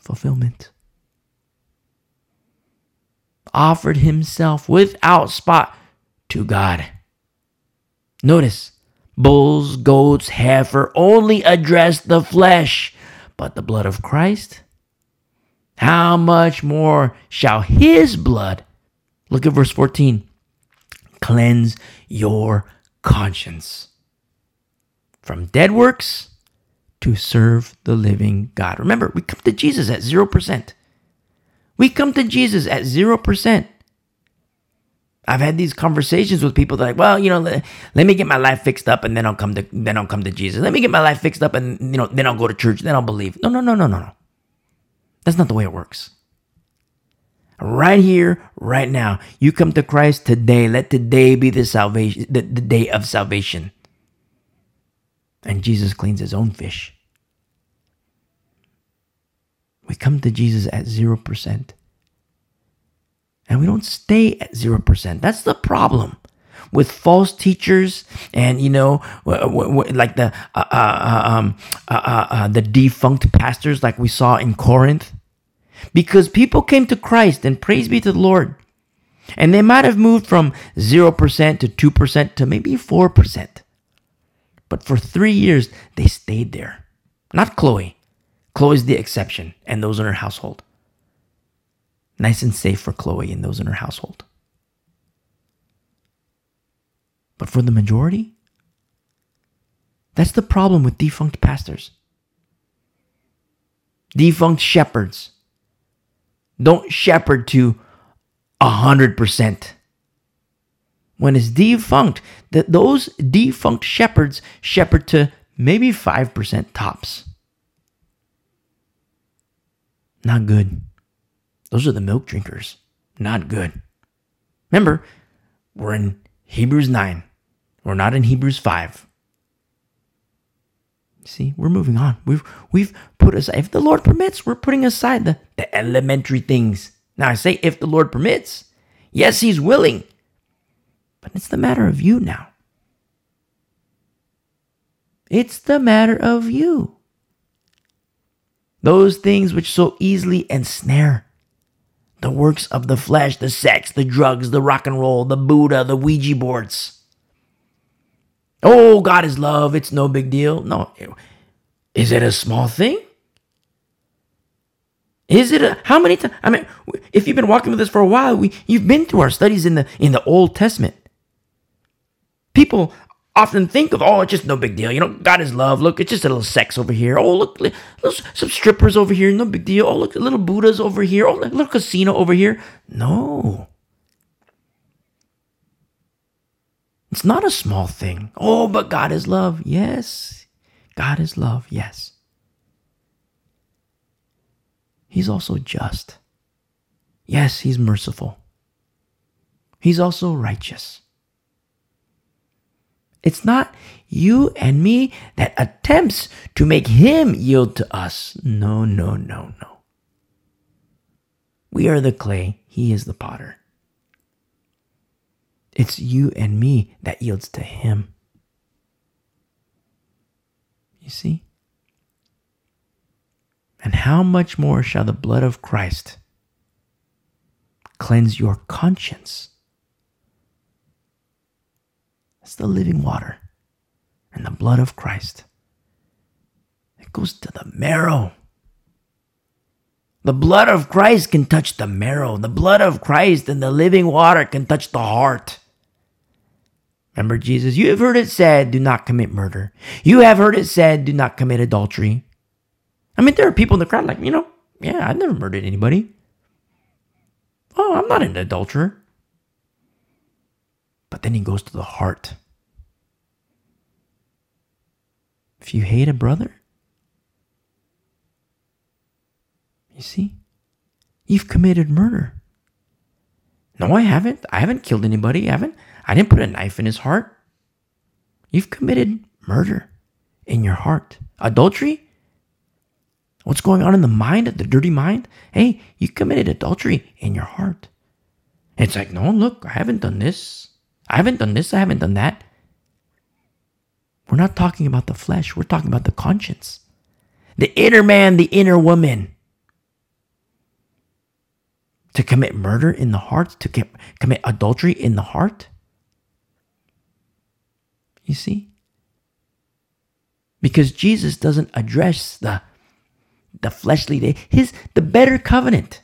Fulfillment. Offered himself without spot to God. Notice, bulls, goats, heifer only address the flesh, but the blood of Christ how much more shall his blood, look at verse 14, cleanse your conscience from dead works to serve the living God. Remember, we come to Jesus at 0%. We come to Jesus at 0%. I've had these conversations with people that are like, well, you know, let, let, me get my life fixed up and then I'll come to then I'll come to Jesus. Let me get my life fixed up and you know, then I'll go to church, then I'll believe. No, no, no, no, no, no. That's not the way it works. Right here, right now, you come to Christ today. Let today be the salvation, the, the day of salvation. And Jesus cleans his own fish. We come to Jesus at 0%. And we don't stay at 0%. That's the problem with false teachers and you know like the uh, uh, uh um, uh, uh, uh, the defunct pastors like we saw in Corinth. Because people came to Christ and praise be to the Lord. And they might have moved from 0% to 2% to maybe 4% but for 3 years they stayed there. Not Chloe. Chloe's the exception and those in her household. Nice and safe for Chloe and those in her household But for the majority, that's the problem with defunct pastors. Defunct shepherds don't shepherd to a hundred percent. When it's defunct, that those defunct shepherds shepherd to maybe five percent tops. Not good. Those are the milk drinkers. Not good. Remember, we're in Hebrews 9. We're not in Hebrews 5. See, we're moving on. We've we've put aside if the Lord permits, we're putting aside the, the elementary things. Now I say if the Lord permits. Yes, he's willing. But it's the matter of you now. It's the matter of you. those things which so easily ensnare. The works of the flesh, the sex, the drugs, the rock and roll, the Buddha, the Ouija boards. Oh, God is love. It's no big deal. No. Is it a small thing? Is it a how many times? I mean, if you've been walking with us for a while, we you've been through our studies in the in the Old Testament. People often think of, oh, it's just no big deal. You know, God is love. Look, it's just a little sex over here. Oh, look, some strippers over here. No big deal. Oh, look, little Buddhas over here. Oh, little casino over here. No. It's not a small thing. Oh, but God is love. Yes. God is love. Yes. He's also just. Yes, He's merciful. He's also righteous. It's not you and me that attempts to make him yield to us. No, no, no, no. We are the clay, he is the potter. It's you and me that yields to him. You see? And how much more shall the blood of Christ cleanse your conscience? It's the living water and the blood of Christ. It goes to the marrow. The blood of Christ can touch the marrow. The blood of Christ and the living water can touch the heart. Remember Jesus, you have heard it said, do not commit murder. You have heard it said, do not commit adultery. I mean, there are people in the crowd like, you know, yeah, I've never murdered anybody. Oh, I'm not an adulterer. But then he goes to the heart. If you hate a brother, you see, you've committed murder. No, I haven't. I haven't killed anybody. I haven't. I didn't put a knife in his heart. You've committed murder in your heart. Adultery? What's going on in the mind, the dirty mind? Hey, you committed adultery in your heart. It's like, no, look, I haven't done this. I haven't done this, I haven't done that. We're not talking about the flesh, we're talking about the conscience. The inner man, the inner woman. To commit murder in the heart, to commit adultery in the heart. You see? Because Jesus doesn't address the the fleshly day, his the better covenant.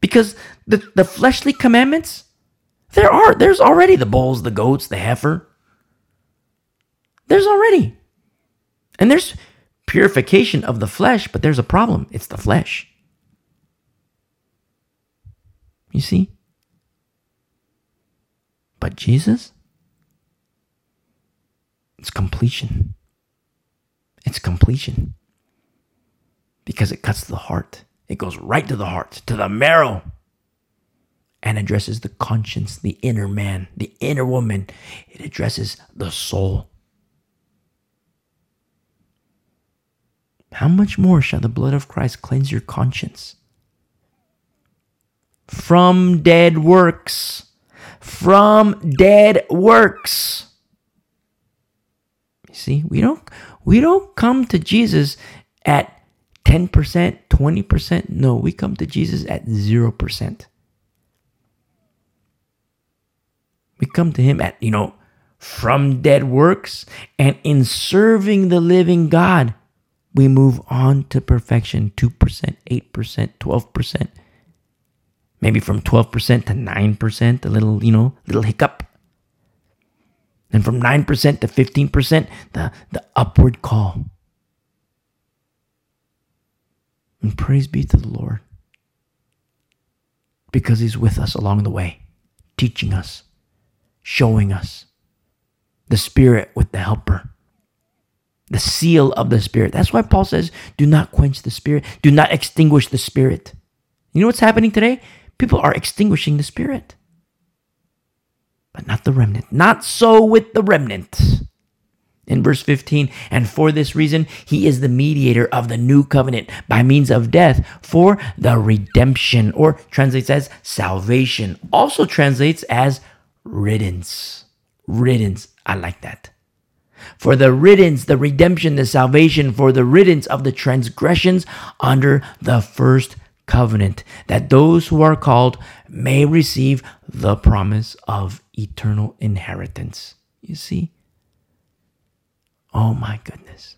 Because the, the fleshly commandments, there are there's already the bulls, the goats, the heifer. There's already. And there's purification of the flesh, but there's a problem. It's the flesh. You see? But Jesus, it's completion. It's completion. Because it cuts the heart. It goes right to the heart, to the marrow and addresses the conscience, the inner man, the inner woman. It addresses the soul. How much more shall the blood of Christ cleanse your conscience? From dead works. From dead works. See, we don't we don't come to Jesus at 10%, 20%. No, we come to Jesus at 0%. We come to him at, you know, from dead works and in serving the living God, we move on to perfection 2%, 8%, 12%. Maybe from 12% to 9%, a little, you know, little hiccup. And from 9% to 15%, the, the upward call. And praise be to the Lord because He's with us along the way, teaching us showing us the Spirit with the Helper, the seal of the Spirit. That's why Paul says, do not quench the Spirit, do not extinguish the Spirit. You know what's happening today? People are extinguishing the Spirit, but not the remnant. Not so with the remnant. In verse 15, and for this reason, he is the mediator of the new covenant by means of death for the redemption, or translates as salvation, also translates as riddance. Riddance. I like that. for the riddance, the redemption, the salvation, for the riddance of the transgressions under the first covenant, that those who are called may receive the promise of eternal inheritance. You see? Oh my goodness.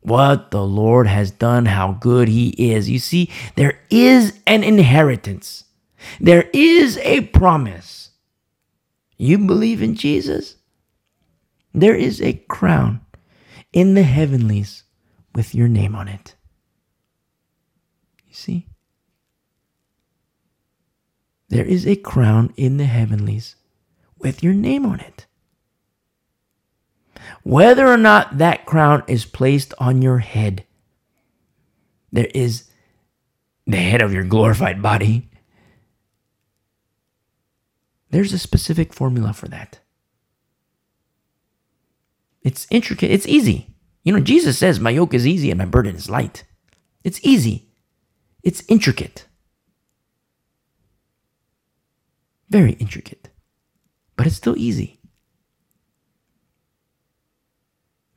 What the Lord has done, how good He is. You see, there is an inheritance, there is a promise. You believe in Jesus? There is a crown in the heavenlies with your name on it. You see? There is a crown in the heavenlies with your name on it. Whether or not that crown is placed on your head, there is the head of your glorified body. There's a specific formula for that. It's intricate, it's easy. You know, Jesus says, My yoke is easy and my burden is light. It's easy, it's intricate. Very intricate, but it's still easy.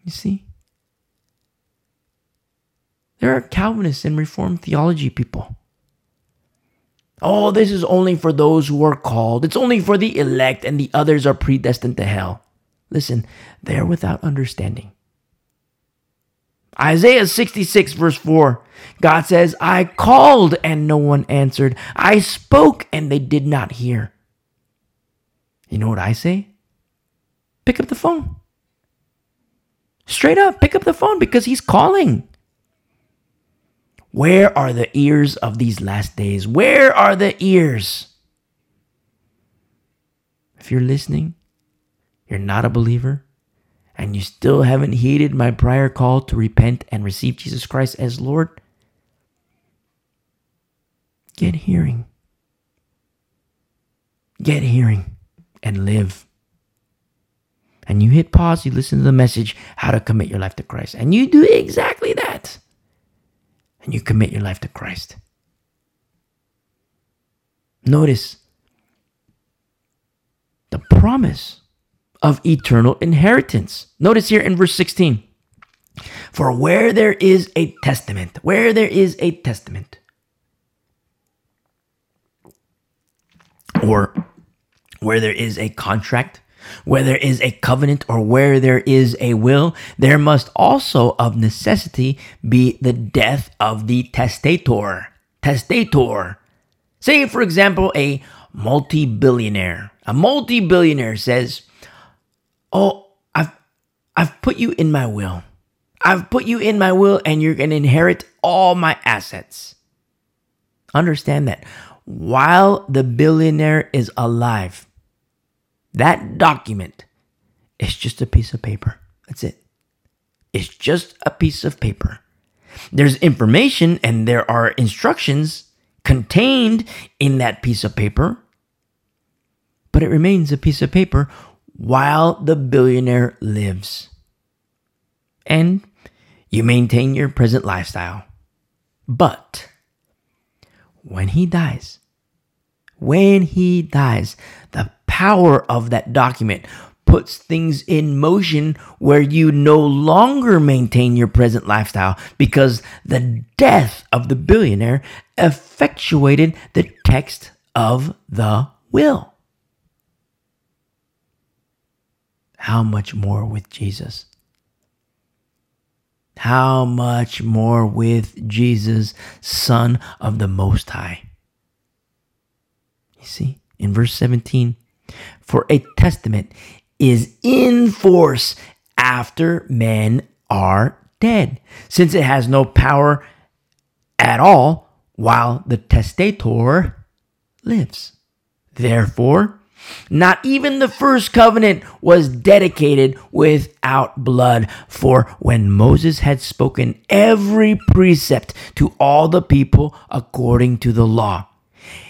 You see? There are Calvinists and Reformed theology people. Oh, this is only for those who are called. It's only for the elect, and the others are predestined to hell. Listen, they're without understanding. Isaiah 66, verse 4, God says, I called and no one answered. I spoke and they did not hear. You know what I say? Pick up the phone. Straight up, pick up the phone because he's calling. Where are the ears of these last days? Where are the ears? If you're listening, you're not a believer, and you still haven't heeded my prior call to repent and receive Jesus Christ as Lord, get hearing. Get hearing and live. And you hit pause, you listen to the message, how to commit your life to Christ. And you do exactly that. And you commit your life to Christ. Notice the promise of eternal inheritance. Notice here in verse 16 For where there is a testament, where there is a testament, or where there is a contract, where there is a covenant, or where there is a will, there must also of necessity be the death of the testator. Testator. Say, for example, a multi billionaire. A multi billionaire says, Oh, I've, I've put you in my will. I've put you in my will, and you're going to inherit all my assets. Understand that while the billionaire is alive, that document is just a piece of paper. That's it. It's just a piece of paper. There's information and there are instructions contained in that piece of paper, but it remains a piece of paper while the billionaire lives. And you maintain your present lifestyle. But when he dies, when he dies, power of that document puts things in motion where you no longer maintain your present lifestyle because the death of the billionaire effectuated the text of the will. How much more with Jesus? How much more with Jesus, Son of the Most High? You see, in verse 17, for a testament is in force after men are dead, since it has no power at all while the testator lives. Therefore, not even the first covenant was dedicated without blood. For when Moses had spoken every precept to all the people according to the law,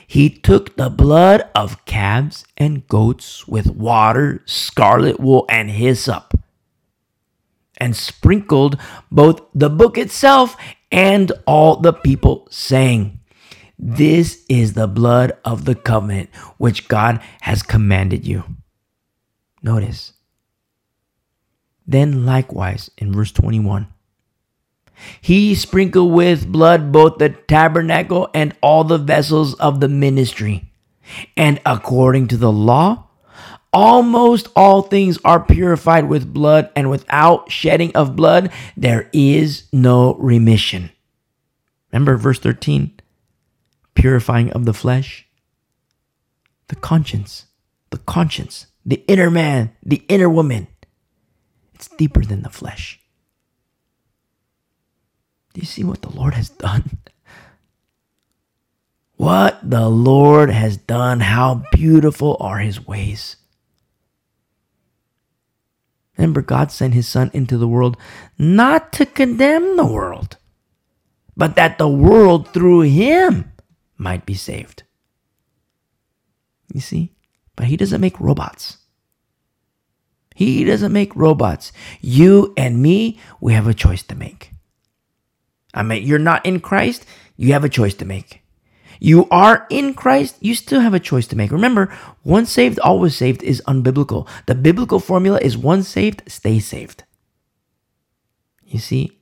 he took the blood of calves and goats with water, scarlet wool, and hyssop, and sprinkled both the book itself and all the people, saying, This is the blood of the covenant which God has commanded you. Notice, Then likewise, in verse 21, he sprinkled with blood both the tabernacle and all the vessels of the ministry. And according to the law, almost all things are purified with blood, and without shedding of blood, there is no remission. Remember verse 13 purifying of the flesh, the conscience, the conscience, the inner man, the inner woman. It's deeper than the flesh. Do you see what the Lord has done? What the Lord has done, how beautiful are his ways. Remember, God sent his Son into the world not to condemn the world, but that the world through him might be saved. You see? But he doesn't make robots. He doesn't make robots. You and me, we have a choice to make. I mean, you're not in Christ, you have a choice to make. You are in Christ, you still have a choice to make. Remember, once saved, always saved is unbiblical. The biblical formula is once saved, stay saved. You see?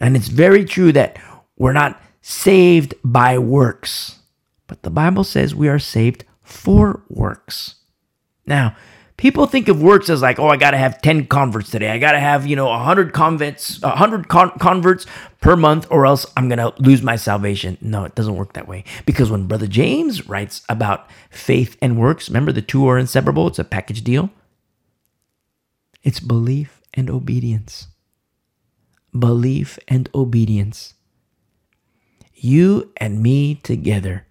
And it's very true that we're not saved by works, but the Bible says we are saved for works. Now, people think of works as like, oh, I got to have 10 converts today. I got to have, you know, 100 converts, 100 con- converts per month or else I'm going to lose my salvation. No, it doesn't work that way. Because when Brother James writes about faith and works, remember the two are inseparable, it's a package deal. It's belief and obedience. Belief and obedience. You and me together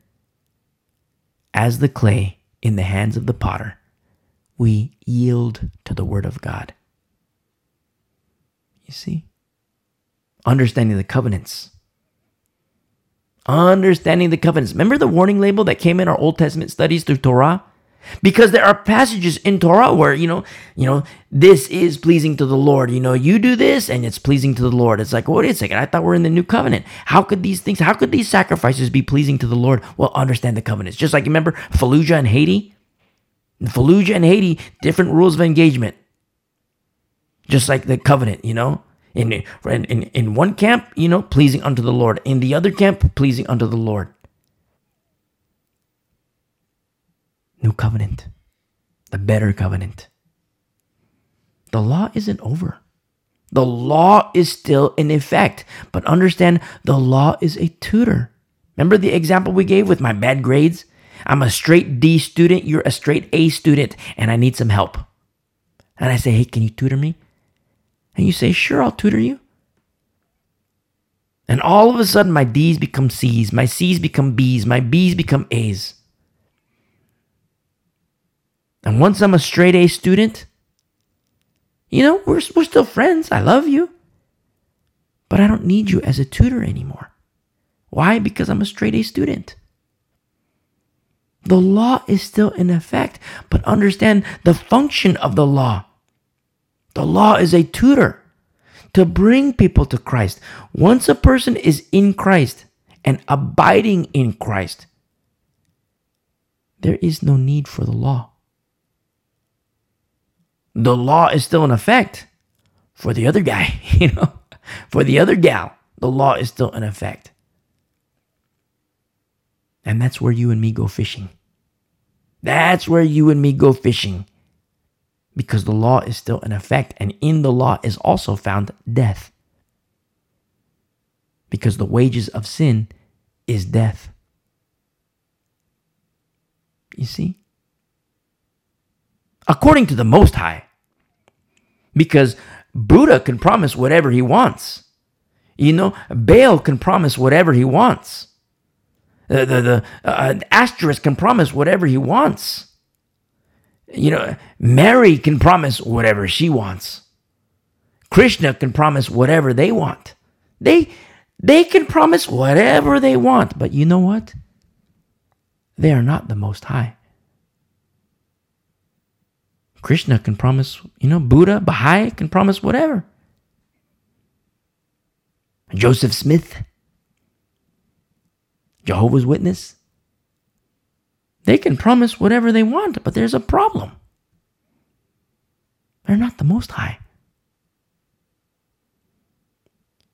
as the clay in the hands of the potter we yield to the Word of God. You see? Understanding the covenants. Understanding the covenants. Remember the warning label that came in our Old Testament studies through Torah? Because there are passages in Torah where, you know, you know, this is pleasing to the Lord. You know, you do this and it's pleasing to the Lord. It's like, wait a second, I thought we're in the new covenant. How could these things, how could these sacrifices be pleasing to the Lord? Well, understand the covenants. Just like you remember Fallujah and Haiti? In Fallujah and Haiti, different rules of engagement. Just like the covenant, you know? In, in, in one camp, you know, pleasing unto the Lord. In the other camp, pleasing unto the Lord. New covenant. The better covenant. The law isn't over. The law is still in effect. But understand the law is a tutor. Remember the example we gave with my bad grades? I'm a straight D student, you're a straight A student, and I need some help. And I say, hey, can you tutor me? And you say, sure, I'll tutor you. And all of a sudden, my D's become C's, my C's become B's, my B's become A's. And once I'm a straight A student, you know, we're, we're still friends. I love you. But I don't need you as a tutor anymore. Why? Because I'm a straight A student. The law is still in effect, but understand the function of the law. The law is a tutor to bring people to Christ. Once a person is in Christ and abiding in Christ, there is no need for the law. The law is still in effect for the other guy, you know, for the other gal. The law is still in effect. And that's where you and me go fishing. That's where you and me go fishing. Because the law is still in effect, and in the law is also found death. Because the wages of sin is death. You see? According to the Most High. Because Buddha can promise whatever he wants. You know, Baal can promise whatever he wants. The, the, the uh, asterisk can promise whatever he wants. You know, Mary can promise whatever she wants. Krishna can promise whatever they want. They they can promise whatever they want, but you know what? They are not the most high. Krishna can promise, you know, Buddha, Baha'i can promise whatever. Joseph Smith Jehovah's Witness, they can promise whatever they want, but there's a problem. They're not the Most High.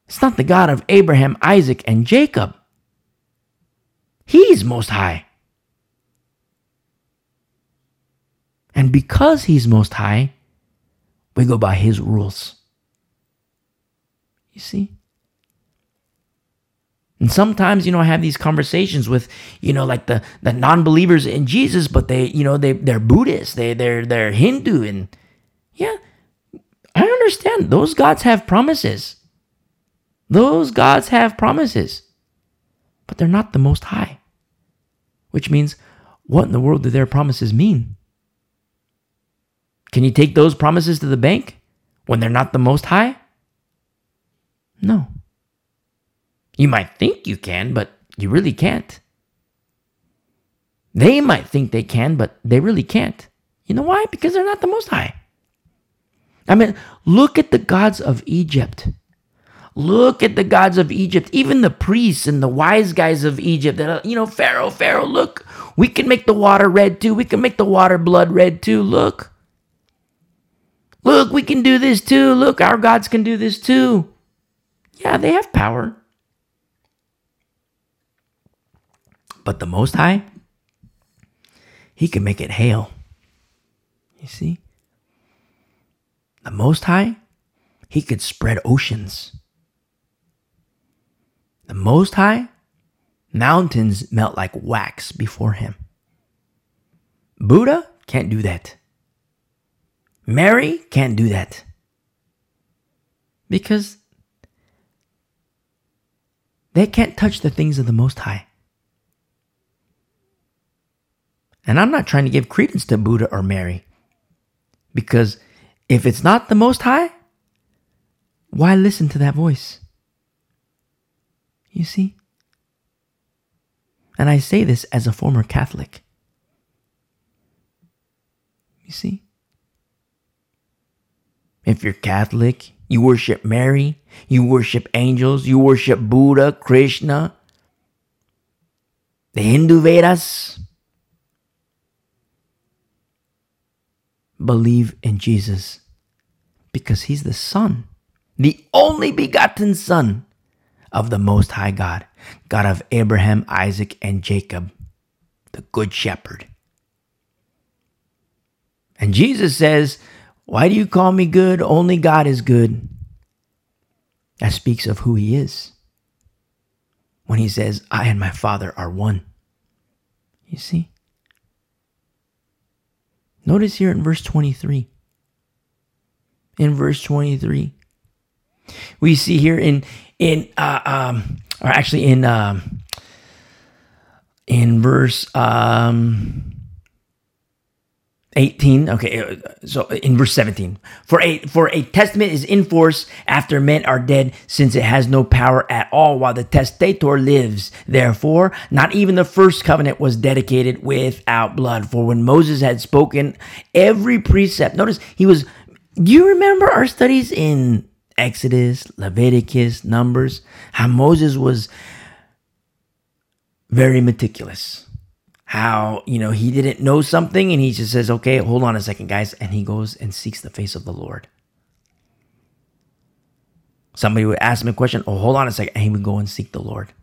It's not the God of Abraham, Isaac, and Jacob. He's Most High. And because He's Most High, we go by His rules. You see? And sometimes, you know, I have these conversations with, you know, like the, the non-believers in Jesus, but they, you know, they they're Buddhist, they they're they're Hindu, and yeah, I understand. Those gods have promises. Those gods have promises. But they're not the most high. Which means, what in the world do their promises mean? Can you take those promises to the bank when they're not the most high? No. You might think you can, but you really can't. They might think they can, but they really can't. You know why? Because they're not the most high. I mean, look at the gods of Egypt. Look at the gods of Egypt, even the priests and the wise guys of Egypt that, are, you know, Pharaoh, Pharaoh, look, we can make the water red too. We can make the water blood red too. Look. Look, we can do this too. Look, our gods can do this too. Yeah, they have power. But the Most High, He can make it hail. You see? The Most High, He could spread oceans. The Most High, mountains melt like wax before Him. Buddha can't do that. Mary can't do that. Because they can't touch the things of the Most High. And I'm not trying to give credence to Buddha or Mary. Because if it's not the Most High, why listen to that voice? You see? And I say this as a former Catholic. You see? If you're Catholic, you worship Mary, you worship angels, you worship Buddha, Krishna, the Hindu Vedas, believe in Jesus because he's the Son, the only begotten Son of the Most High God, God of Abraham, Isaac, and Jacob, the Good Shepherd. And Jesus says, Why do you call me good? Only God is good. That speaks of who he is. When he says, I and my Father are one. You see? Notice here in verse 23. In verse 23, we see here in in uh, um, or actually in um, in verse um, 18 okay uh, so in verse 17 for a for a testament is in force after men are dead since it has no power at all while the testator lives. Therefore not even the first covenant was dedicated without blood. For when moses had spoken every precept notice he was do you remember our studies in exodus leviticus numbers? How moses was very meticulous how you know he didn't know something and he just says okay hold on a second guys and he goes and seeks the face of the lord. Somebody would ask him a question oh hold on a second and he would go and seek the lord.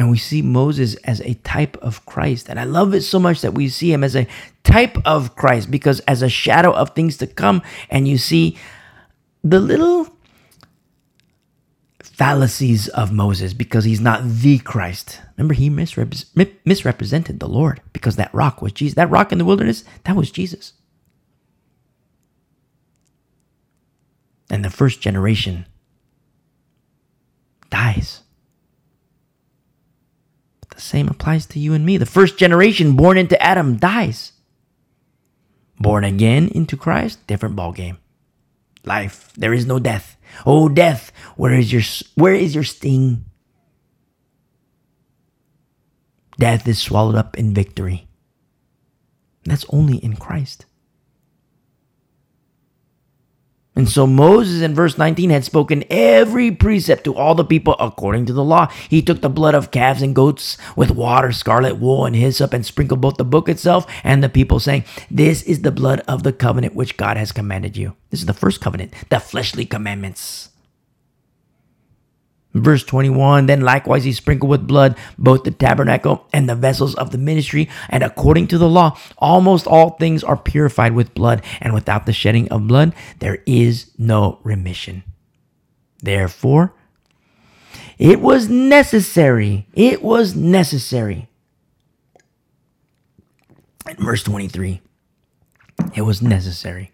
And we see moses as a type of christ. And i love it so much that we see him as a type of christ because as a shadow of things to come and you see the little fallacies of Moses because he's not the Christ. Remember, he misrep- misrepresented the Lord because that rock was Jesus. That rock in the wilderness, that was Jesus. And the first generation dies. But the same applies to you and me. The first generation born into Adam dies. Born again into Christ, different ballgame. Life, there is no death. Oh death, where is your where is your sting? Death is swallowed up in victory. That's only in Christ. And so Moses in verse 19 had spoken every precept to all the people according to the law. He took the blood of calves and goats with water, scarlet wool, and hyssop and sprinkled both the book itself and the people, saying, This is the blood of the covenant which God has commanded you. This is the first covenant, the fleshly commandments. Verse 21 Then likewise he sprinkled with blood both the tabernacle and the vessels of the ministry, and according to the law, almost all things are purified with blood, and without the shedding of blood, there is no remission. Therefore, it was necessary, it was necessary. In verse 23, it was necessary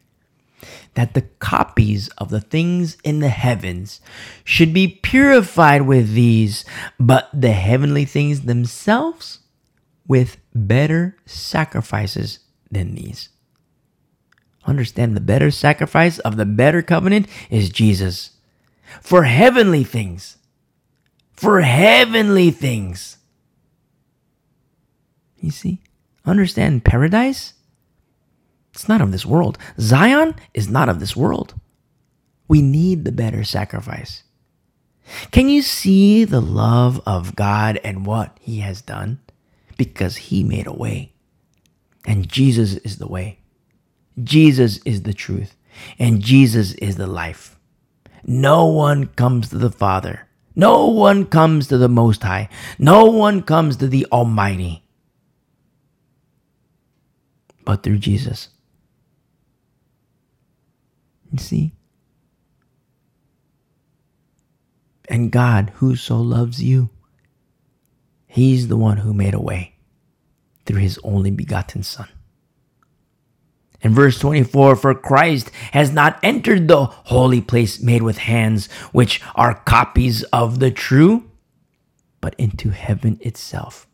that the copies of the things in the heavens should be purified with these, but the heavenly things themselves with better sacrifices than these. Understand the better sacrifice of the better covenant is Jesus. For heavenly things. For heavenly things. You see? Understand paradise? It's not of this world. Zion is not of this world. We need the better sacrifice. Can you see the love of God and what He has done? Because He made a way. And Jesus is the way. Jesus is the truth. And Jesus is the life. No one comes to the Father. No one comes to the Most High. No one comes to the Almighty. But through Jesus. You see? And God, who so loves you, He's the one who made a way through His only begotten Son. In verse 24, for Christ has not entered the holy place made with hands, which are copies of the true, but into heaven itself.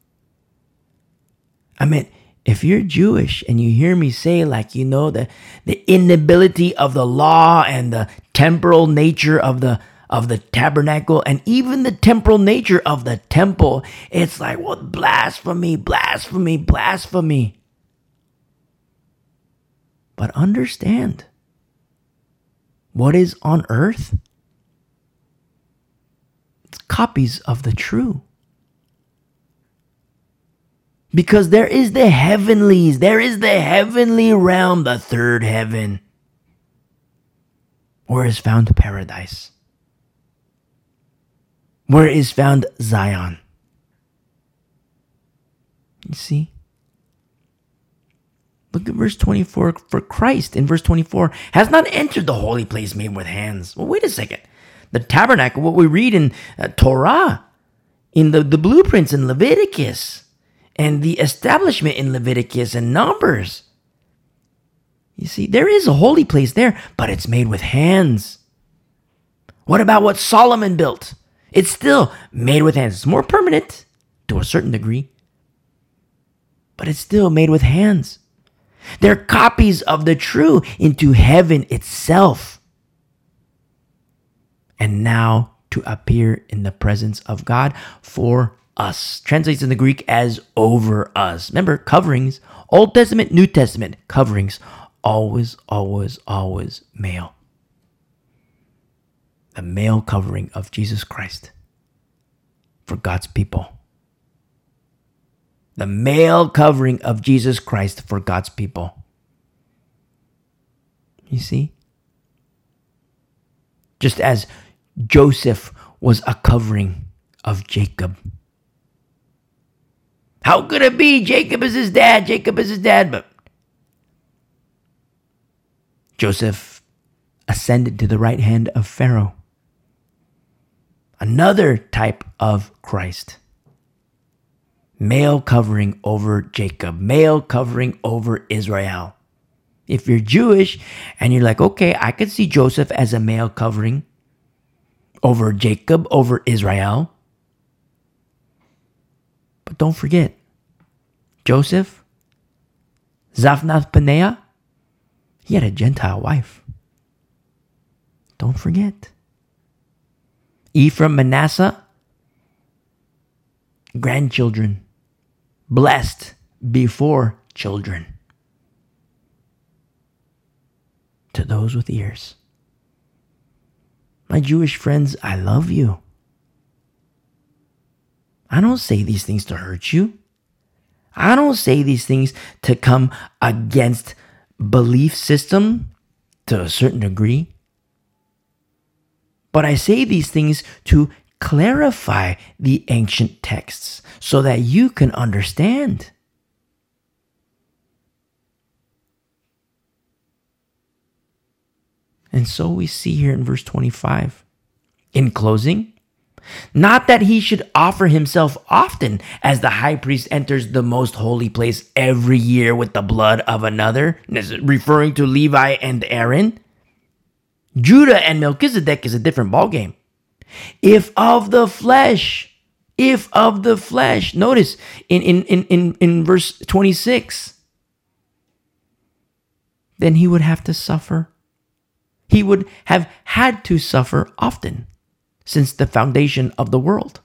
I mean, if you're Jewish and you hear me say, like, you know, the, the inability of the law and the temporal nature of the of the tabernacle and even the temporal nature of the temple, it's like, well, blasphemy, blasphemy, blasphemy. But understand what is on earth? It's copies of the true. Because there is the heavenlies, there is the heavenly realm, the third heaven, where is found paradise, where is found Zion. You see? Look at verse 24 for Christ in verse 24 has not entered the holy place made with hands. Well, wait a second. The tabernacle, what we read in uh, Torah, in the, the blueprints in Leviticus, and the establishment in Leviticus and Numbers. You see, there is a holy place there, but it's made with hands. What about what Solomon built? It's still made with hands. It's more permanent to a certain degree, but it's still made with hands. They're copies of the true into heaven itself. And now to appear in the presence of God for us. Translates in the Greek as over us. Remember, coverings, Old Testament, New Testament, coverings, always, always, always male. The male covering of Jesus Christ for God's people. The male covering of Jesus Christ for God's people. You see? Just as Joseph was a covering of Jacob. How could it be? Jacob is his dad. Jacob is his dad. But Joseph ascended to the right hand of Pharaoh. Another type of Christ. Male covering over Jacob, male covering over Israel. If you're Jewish and you're like, okay, I could see Joseph as a male covering over Jacob, over Israel. Don't forget, Joseph, Zaphnath Paneah, he had a Gentile wife. Don't forget. Ephraim, Manasseh, grandchildren, blessed before children. To those with ears, My Jewish friends, I love you. I don't say these things to hurt you. I don't say these things to come against belief system to a certain degree. But I say these things to clarify the ancient texts so that you can understand. And so we see here in verse 25. In closing, not that he should offer himself often, as the high priest enters the most holy place every year with the blood of another, referring to Levi and Aaron. Judah and Melchizedek is a different ballgame. If of the flesh, if of the flesh, notice in, in, in, in, in verse 26, then he would have to suffer. He would have had to suffer often since the foundation of the world.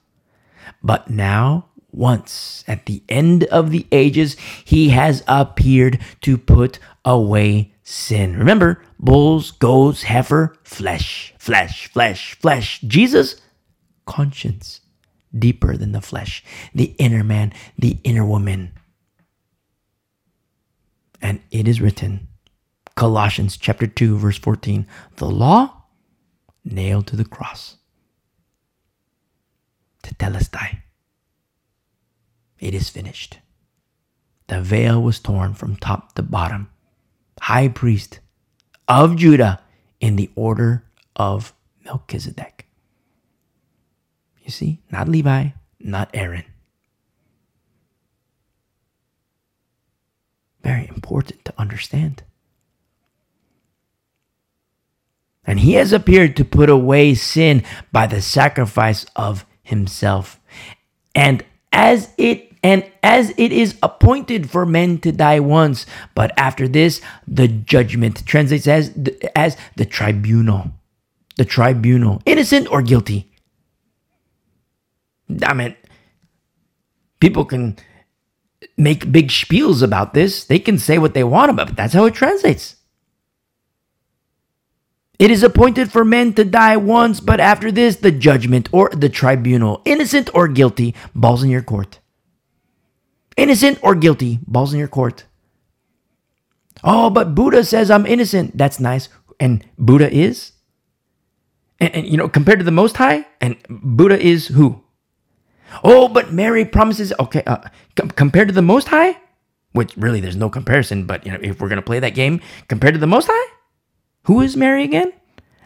But now, once at the end of the ages, he has appeared to put away sin. Remember, bulls, goats, heifer, flesh, flesh, flesh, flesh. Jesus, conscience, deeper than the flesh, the inner man, the inner woman. And it is written, Colossians chapter 2, verse 14, the law nailed to the cross. Tetelestai. It is finished. The veil was torn from top to bottom. High priest of Judah in the order of Melchizedek. You see, not Levi, not Aaron. Very important to understand. And he has appeared to put away sin by the sacrifice of himself. And as it and as it is appointed for men to die once, but after this the judgment translates as as the tribunal. The tribunal, innocent or guilty. I mean, people can make big spiels about this. They can say what they want about it. That's how it translates. It is appointed for men to die once, but after this, the judgment or the tribunal. Innocent or guilty, balls in your court. Innocent or guilty, balls in your court. Oh, but Buddha says I'm innocent. That's nice. And Buddha is? And, and, you know, compared to the Most High, and Buddha is who? Oh, but Mary promises. Okay, uh, com- compared to the Most High, which really there's no comparison. But you know, if we're gonna play that game, compared to the Most High, who is Mary again?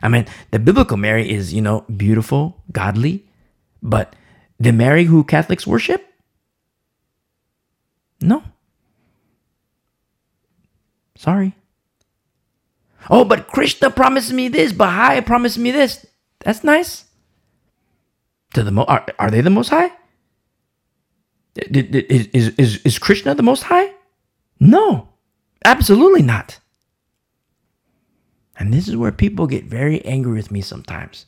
I mean, the biblical Mary is, you know, beautiful, godly, but the Mary who Catholics worship? No. Sorry. Oh, but Krishna promised me this, Baha'i promised me this. That's nice. To the mo- are, are they the most high? Is, is, is, is Krishna the most high? No, absolutely not. And this is where people get very angry with me sometimes.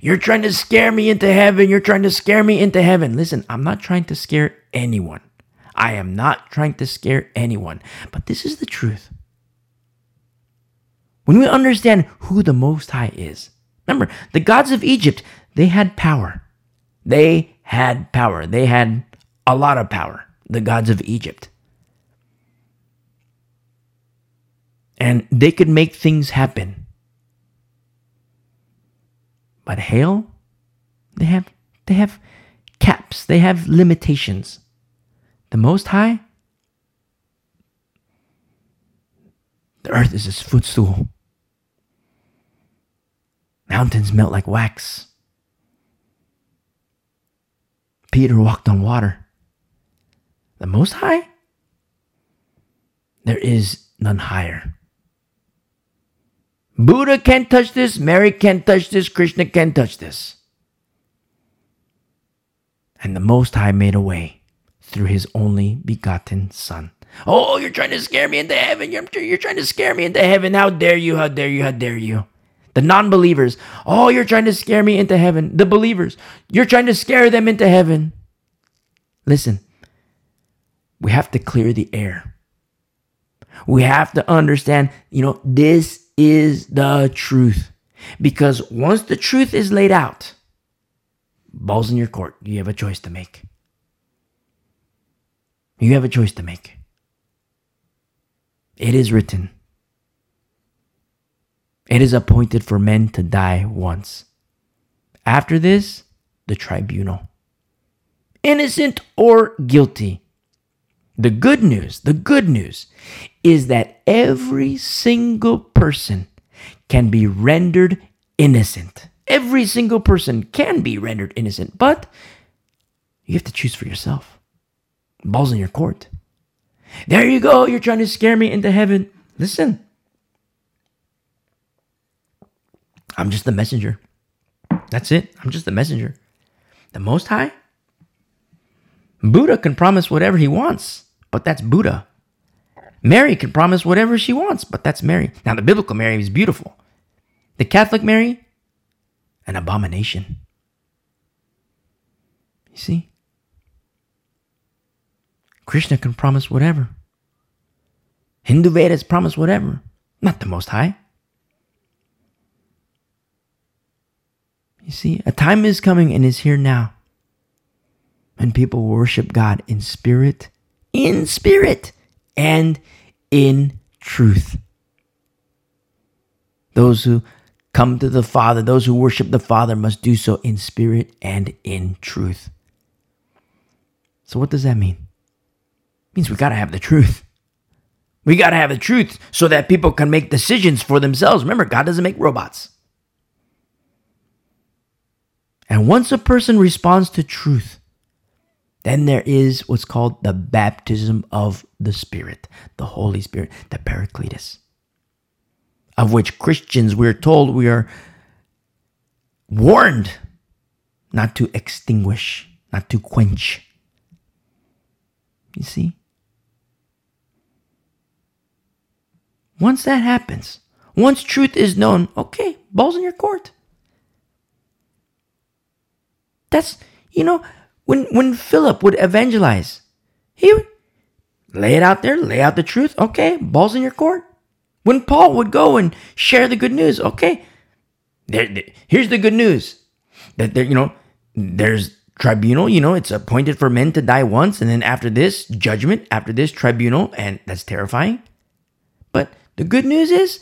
You're trying to scare me into heaven. You're trying to scare me into heaven. Listen, I'm not trying to scare anyone. I am not trying to scare anyone. But this is the truth. When we understand who the Most High is, remember, the gods of Egypt, they had power. They had power. They had a lot of power, the gods of Egypt. And they could make things happen. But hail, they have they have caps, they have limitations. The most high, the earth is his footstool. Mountains melt like wax. Peter walked on water. The most high, there is none higher. Buddha can't touch this, Mary can't touch this, Krishna can't touch this. And the Most High made a way through his only begotten Son. Oh, you're trying to scare me into heaven. You're, you're trying to scare me into heaven. How dare you? How dare you? How dare you? The non believers. Oh, you're trying to scare me into heaven. The believers. You're trying to scare them into heaven. Listen, we have to clear the air. We have to understand, you know, this is the truth. Because once the truth is laid out, balls in your court, you have a choice to make. You have a choice to make. It is written. It is appointed for men to die once. After this, the tribunal. Innocent or guilty. The good news, the good news is that every single person can be rendered innocent. Every single person can be rendered innocent, but you have to choose for yourself. Balls in your court. There you go. You're trying to scare me into heaven. Listen, I'm just the messenger. That's it. I'm just the messenger. The Most High? Buddha can promise whatever he wants, but that's Buddha. Mary can promise whatever she wants, but that's Mary. Now, the biblical Mary is beautiful. The Catholic Mary, an abomination. You see? Krishna can promise whatever. Hindu Vedas promise whatever. Not the Most High. You see, a time is coming and is here now when people worship God in spirit, in spirit, and in truth. Those who come to the Father, those who worship the Father must do so in spirit and in truth. So, what does that mean? It means we got to have the truth. We got to have the truth so that people can make decisions for themselves. Remember, God doesn't make robots. And once a person responds to truth, then there is what's called the baptism of the Spirit, the Holy Spirit, the Paracletus, of which Christians, we're told, we are warned not to extinguish, not to quench. You see? Once that happens, once truth is known, okay, ball's in your court. That's, you know, when, when Philip would evangelize, he would lay it out there, lay out the truth. Okay, balls in your court. When Paul would go and share the good news, okay, there, there, here's the good news that there, you know, there's tribunal, you know, it's appointed for men to die once, and then after this, judgment, after this, tribunal, and that's terrifying. But the good news is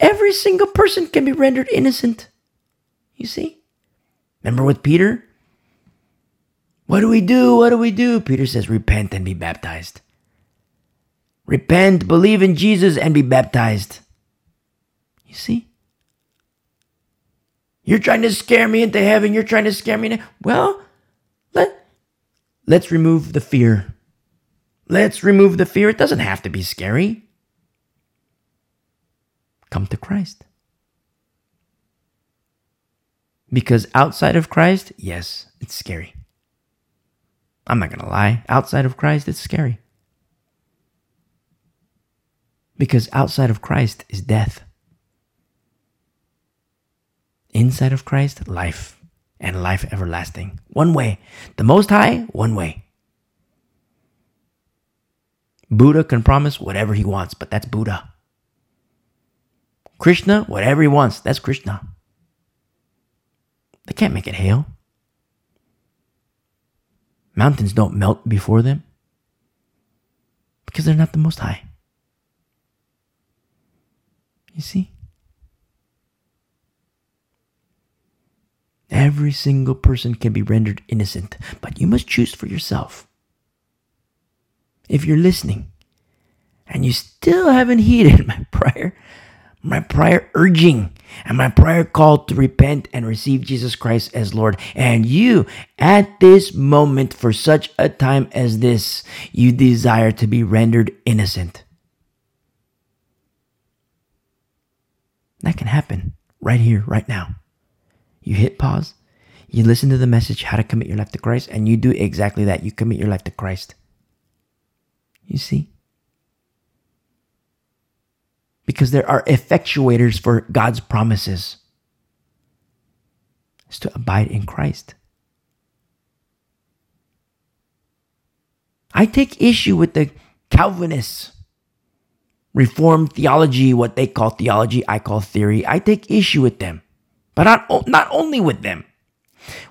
every single person can be rendered innocent. You see? Remember with Peter? What do we do? What do we do? Peter says, Repent and be baptized. Repent, believe in Jesus, and be baptized. You see? You're trying to scare me into heaven. You're trying to scare me. Into... Well, let, let's remove the fear. Let's remove the fear. It doesn't have to be scary. Come to Christ. Because outside of Christ, yes, it's scary. I'm not going to lie. Outside of Christ, it's scary. Because outside of Christ is death. Inside of Christ, life and life everlasting. One way. The Most High, one way. Buddha can promise whatever he wants, but that's Buddha. Krishna, whatever he wants, that's Krishna. They can't make it hail. Mountains don't melt before them because they're not the Most High. You see? Every single person can be rendered innocent, but you must choose for yourself. If you're listening and you still haven't heeded my prayer, my prior urging and my prayer call to repent and receive Jesus Christ as Lord. And you, at this moment, for such a time as this, you desire to be rendered innocent. That can happen right here, right now. You hit pause, you listen to the message, how to commit your life to Christ, and you do exactly that. You commit your life to Christ. You see? Because there are effectuators for God's promises. Is to abide in Christ. I take issue with the Calvinists Reformed theology, what they call theology, I call theory. I take issue with them, but not, not only with them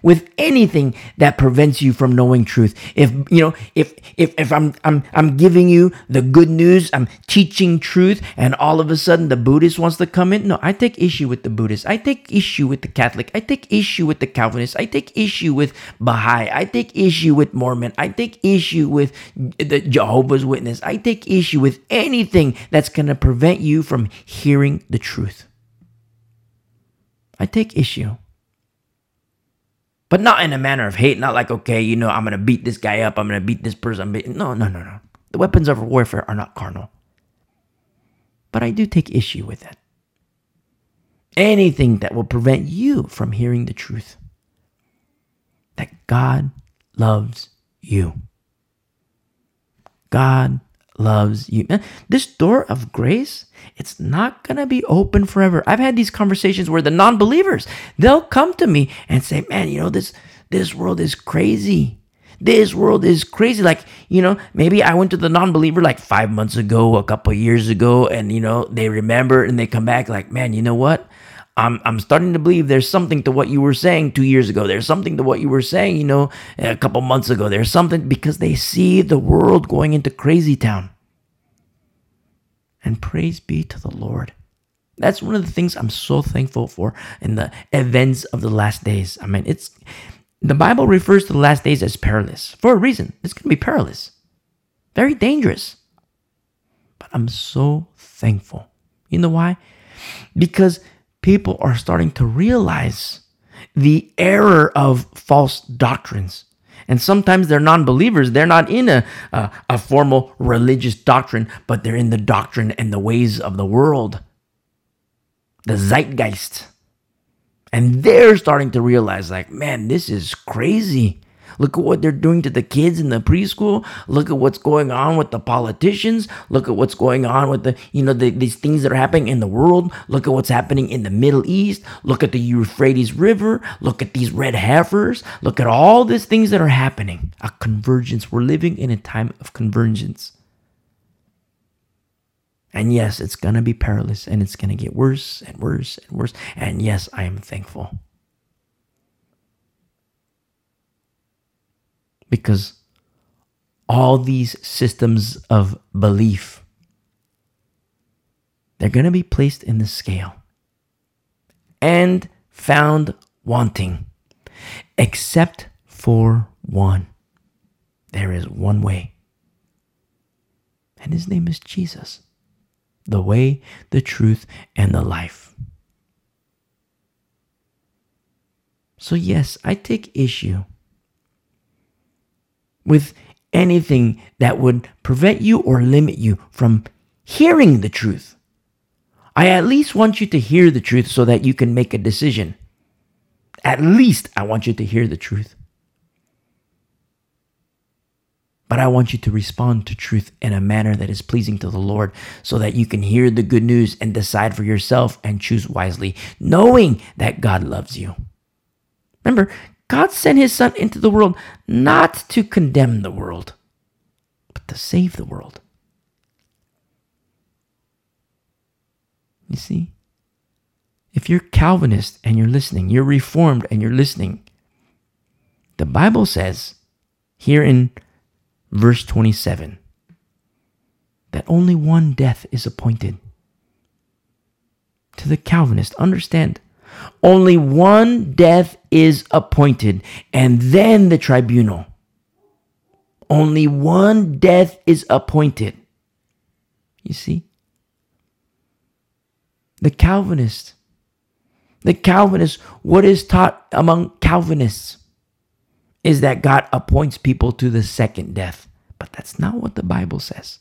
with anything that prevents you from knowing truth. If you know, if if if I'm I'm I'm giving you the good news, I'm teaching truth, and all of a sudden the Buddhist wants to come in, no, I take issue with the Buddhist. I take issue with the Catholic. I take issue with the Calvinist. I take issue with Baha'i. I take issue with Mormon. I take issue with the Jehovah's Witness. I take issue with anything that's gonna prevent you from hearing the truth. I take issue but not in a manner of hate. Not like, okay, you know, I'm to beat this guy up. I'm to beat this person. No, no, no, no. The weapons of warfare are not carnal. But I do take issue with that. Anything that will prevent you from hearing the truth that God loves you. God loves you. Eh, this door of grace, it's not going to be open forever. I've had these conversations where the non-believers, they'll come to me and say, "Man, you know this this world is crazy. This world is crazy. Like, you know, maybe I went to the non-believer like 5 months ago, a couple years ago, and you know, they remember and they come back like, "Man, you know what? I'm I'm starting to believe there's something to what you were saying two years ago. There's something to what you were saying, you know, a couple months ago. There's something because they see the world going into crazy town. And praise be to the Lord. That's one of the things I'm so thankful for in the events of the last days. I mean, it's the Bible refers to the last days as perilous for a reason. It's going to be perilous, very dangerous. But I'm so thankful. You know why? Because people are starting to realize the error of false doctrines. And sometimes they're non believers. They're not in a, a, a, formal religious doctrine, but they're in the doctrine and the ways of the world, the zeitgeist. And they're starting to realize, like, man, this is crazy. Look at what they're doing to the kids in the preschool. Look at what's going on with the politicians. Look at what's going on with the, you know, the, these things that are happening in the world. Look at what's happening in the Middle East. Look at the Euphrates River. Look at these red heifers. Look at all these things that are happening. A convergence. We're living in a time of convergence. And yes, it's going to be perilous and it's going to get worse and worse and worse. And yes, I am thankful. Because all these systems of belief they're going to be placed in the scale. And found wanting. Except for one. There is one way. And his name is Jesus. The way the truth and the life. So yes i take issue with anything that would prevent you or limit you from hearing the truth. I at least want you to hear the truth so that you can make a decision. At least I want you to hear the truth. But I want you to respond to truth in a manner that is pleasing to the Lord so that you can hear the good news and decide for yourself and choose wisely, knowing that God loves you. Remember, God sent his son into the world not to condemn the world, but to save the world. You see? If you're Calvinist and you're listening, you're Reformed and you're listening, the Bible says here in verse 27 that only one death is appointed. To the Calvinist, understand only one death is appointed, and then the tribunal. Only one death is appointed. You see? The Calvinist, the Calvinist, what is taught among Calvinists is that God appoints people to the second death. But that's not what the Bible says.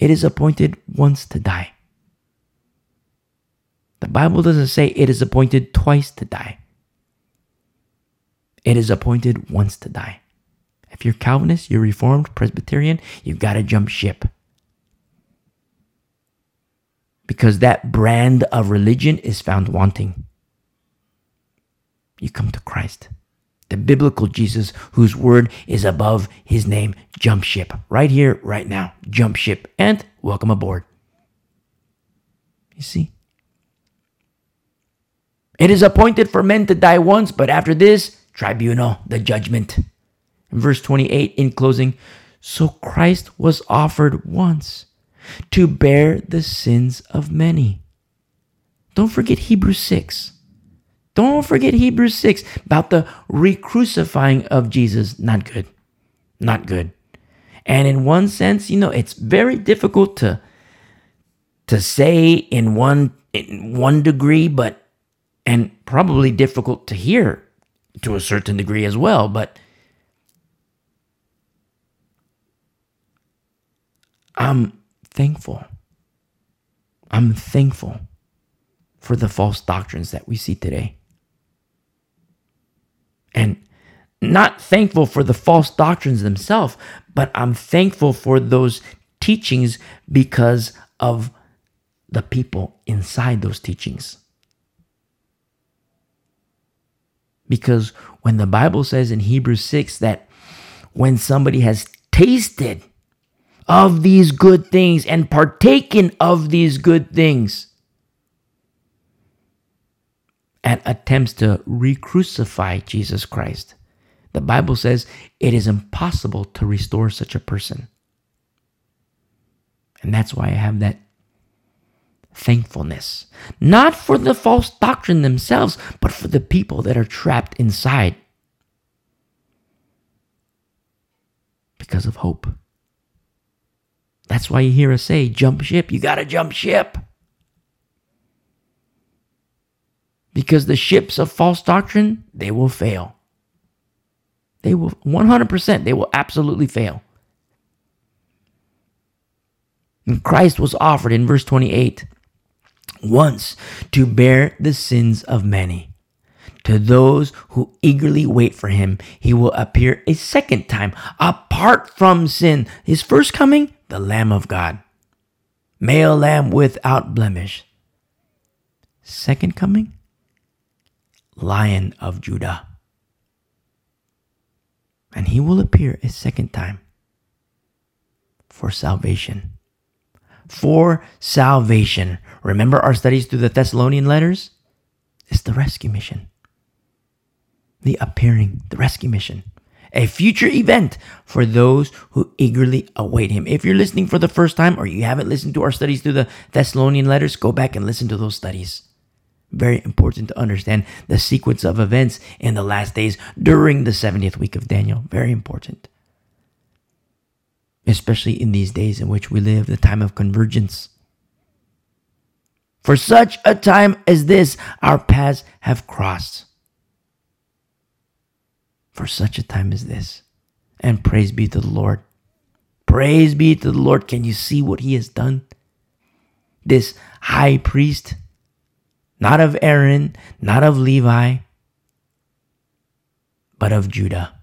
It is appointed once to die. The Bible doesn't say it is appointed twice to die. It is appointed once to die. If you're Calvinist, you're Reformed, Presbyterian, you've got to jump ship. Because that brand of religion is found wanting. You come to Christ. the biblical Jesus, whose word is above his name. Jump ship right here, right now. Jump ship and welcome aboard. You see? It is appointed for men to die once, but after this, tribunal, the judgment. Verse 28, in closing, so Christ was offered once to bear the sins of many. Don't forget Hebrews 6. Don't forget Hebrews 6 about the re-crucifying of Jesus. Not good. Not good. And in one sense, you know, it's very difficult to to say in one in one degree, but and probably difficult to hear to a certain degree as well, but I'm thankful. I'm thankful for the false doctrines that we see today. And not thankful for the false doctrines themselves, but I'm thankful for those teachings because of the people inside those teachings. Because when the Bible says in Hebrews 6 that when somebody has tasted of these good things and partaken of these good things and attempts to re crucify Jesus Christ, the Bible says it is impossible to restore such a person. And that's why I have that thankfulness. Not for the false doctrine themselves, but for the people that are trapped inside because of hope. That's why you hear us say, jump ship. You got to jump ship. Because the ships of false doctrine, they will fail. They will 100%, they will absolutely fail. And Christ was offered in verse 28 once to bear the sins of many. To those who eagerly wait for him, he will appear a second time apart from sin. His first coming, the Lamb of God, male lamb without blemish. Second coming, Lion of Judah. And he will appear a second time for salvation. For salvation. Remember our studies through the Thessalonian letters? It's the rescue mission. The appearing, the rescue mission a future event for those who eagerly await him. If you're listening for the first time or you haven't listened to our studies through the Thessalonian letters, go back and listen to those studies. Very important to understand the sequence of events in the last days during the 70th week of Daniel. Very important. Especially in these days in which we live, the time of convergence. For such a time as this, our paths have crossed for such a time as this. And praise be to the Lord. Praise be to the Lord. Can you see what he has done? This high priest, not of Aaron, not of Levi, but of Judah,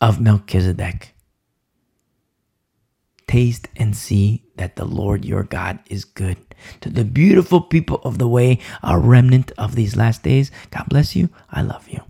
of Melchizedek. Taste and see that the Lord your God is good. To the beautiful people of the way, a remnant of these last days, God bless you. I love you.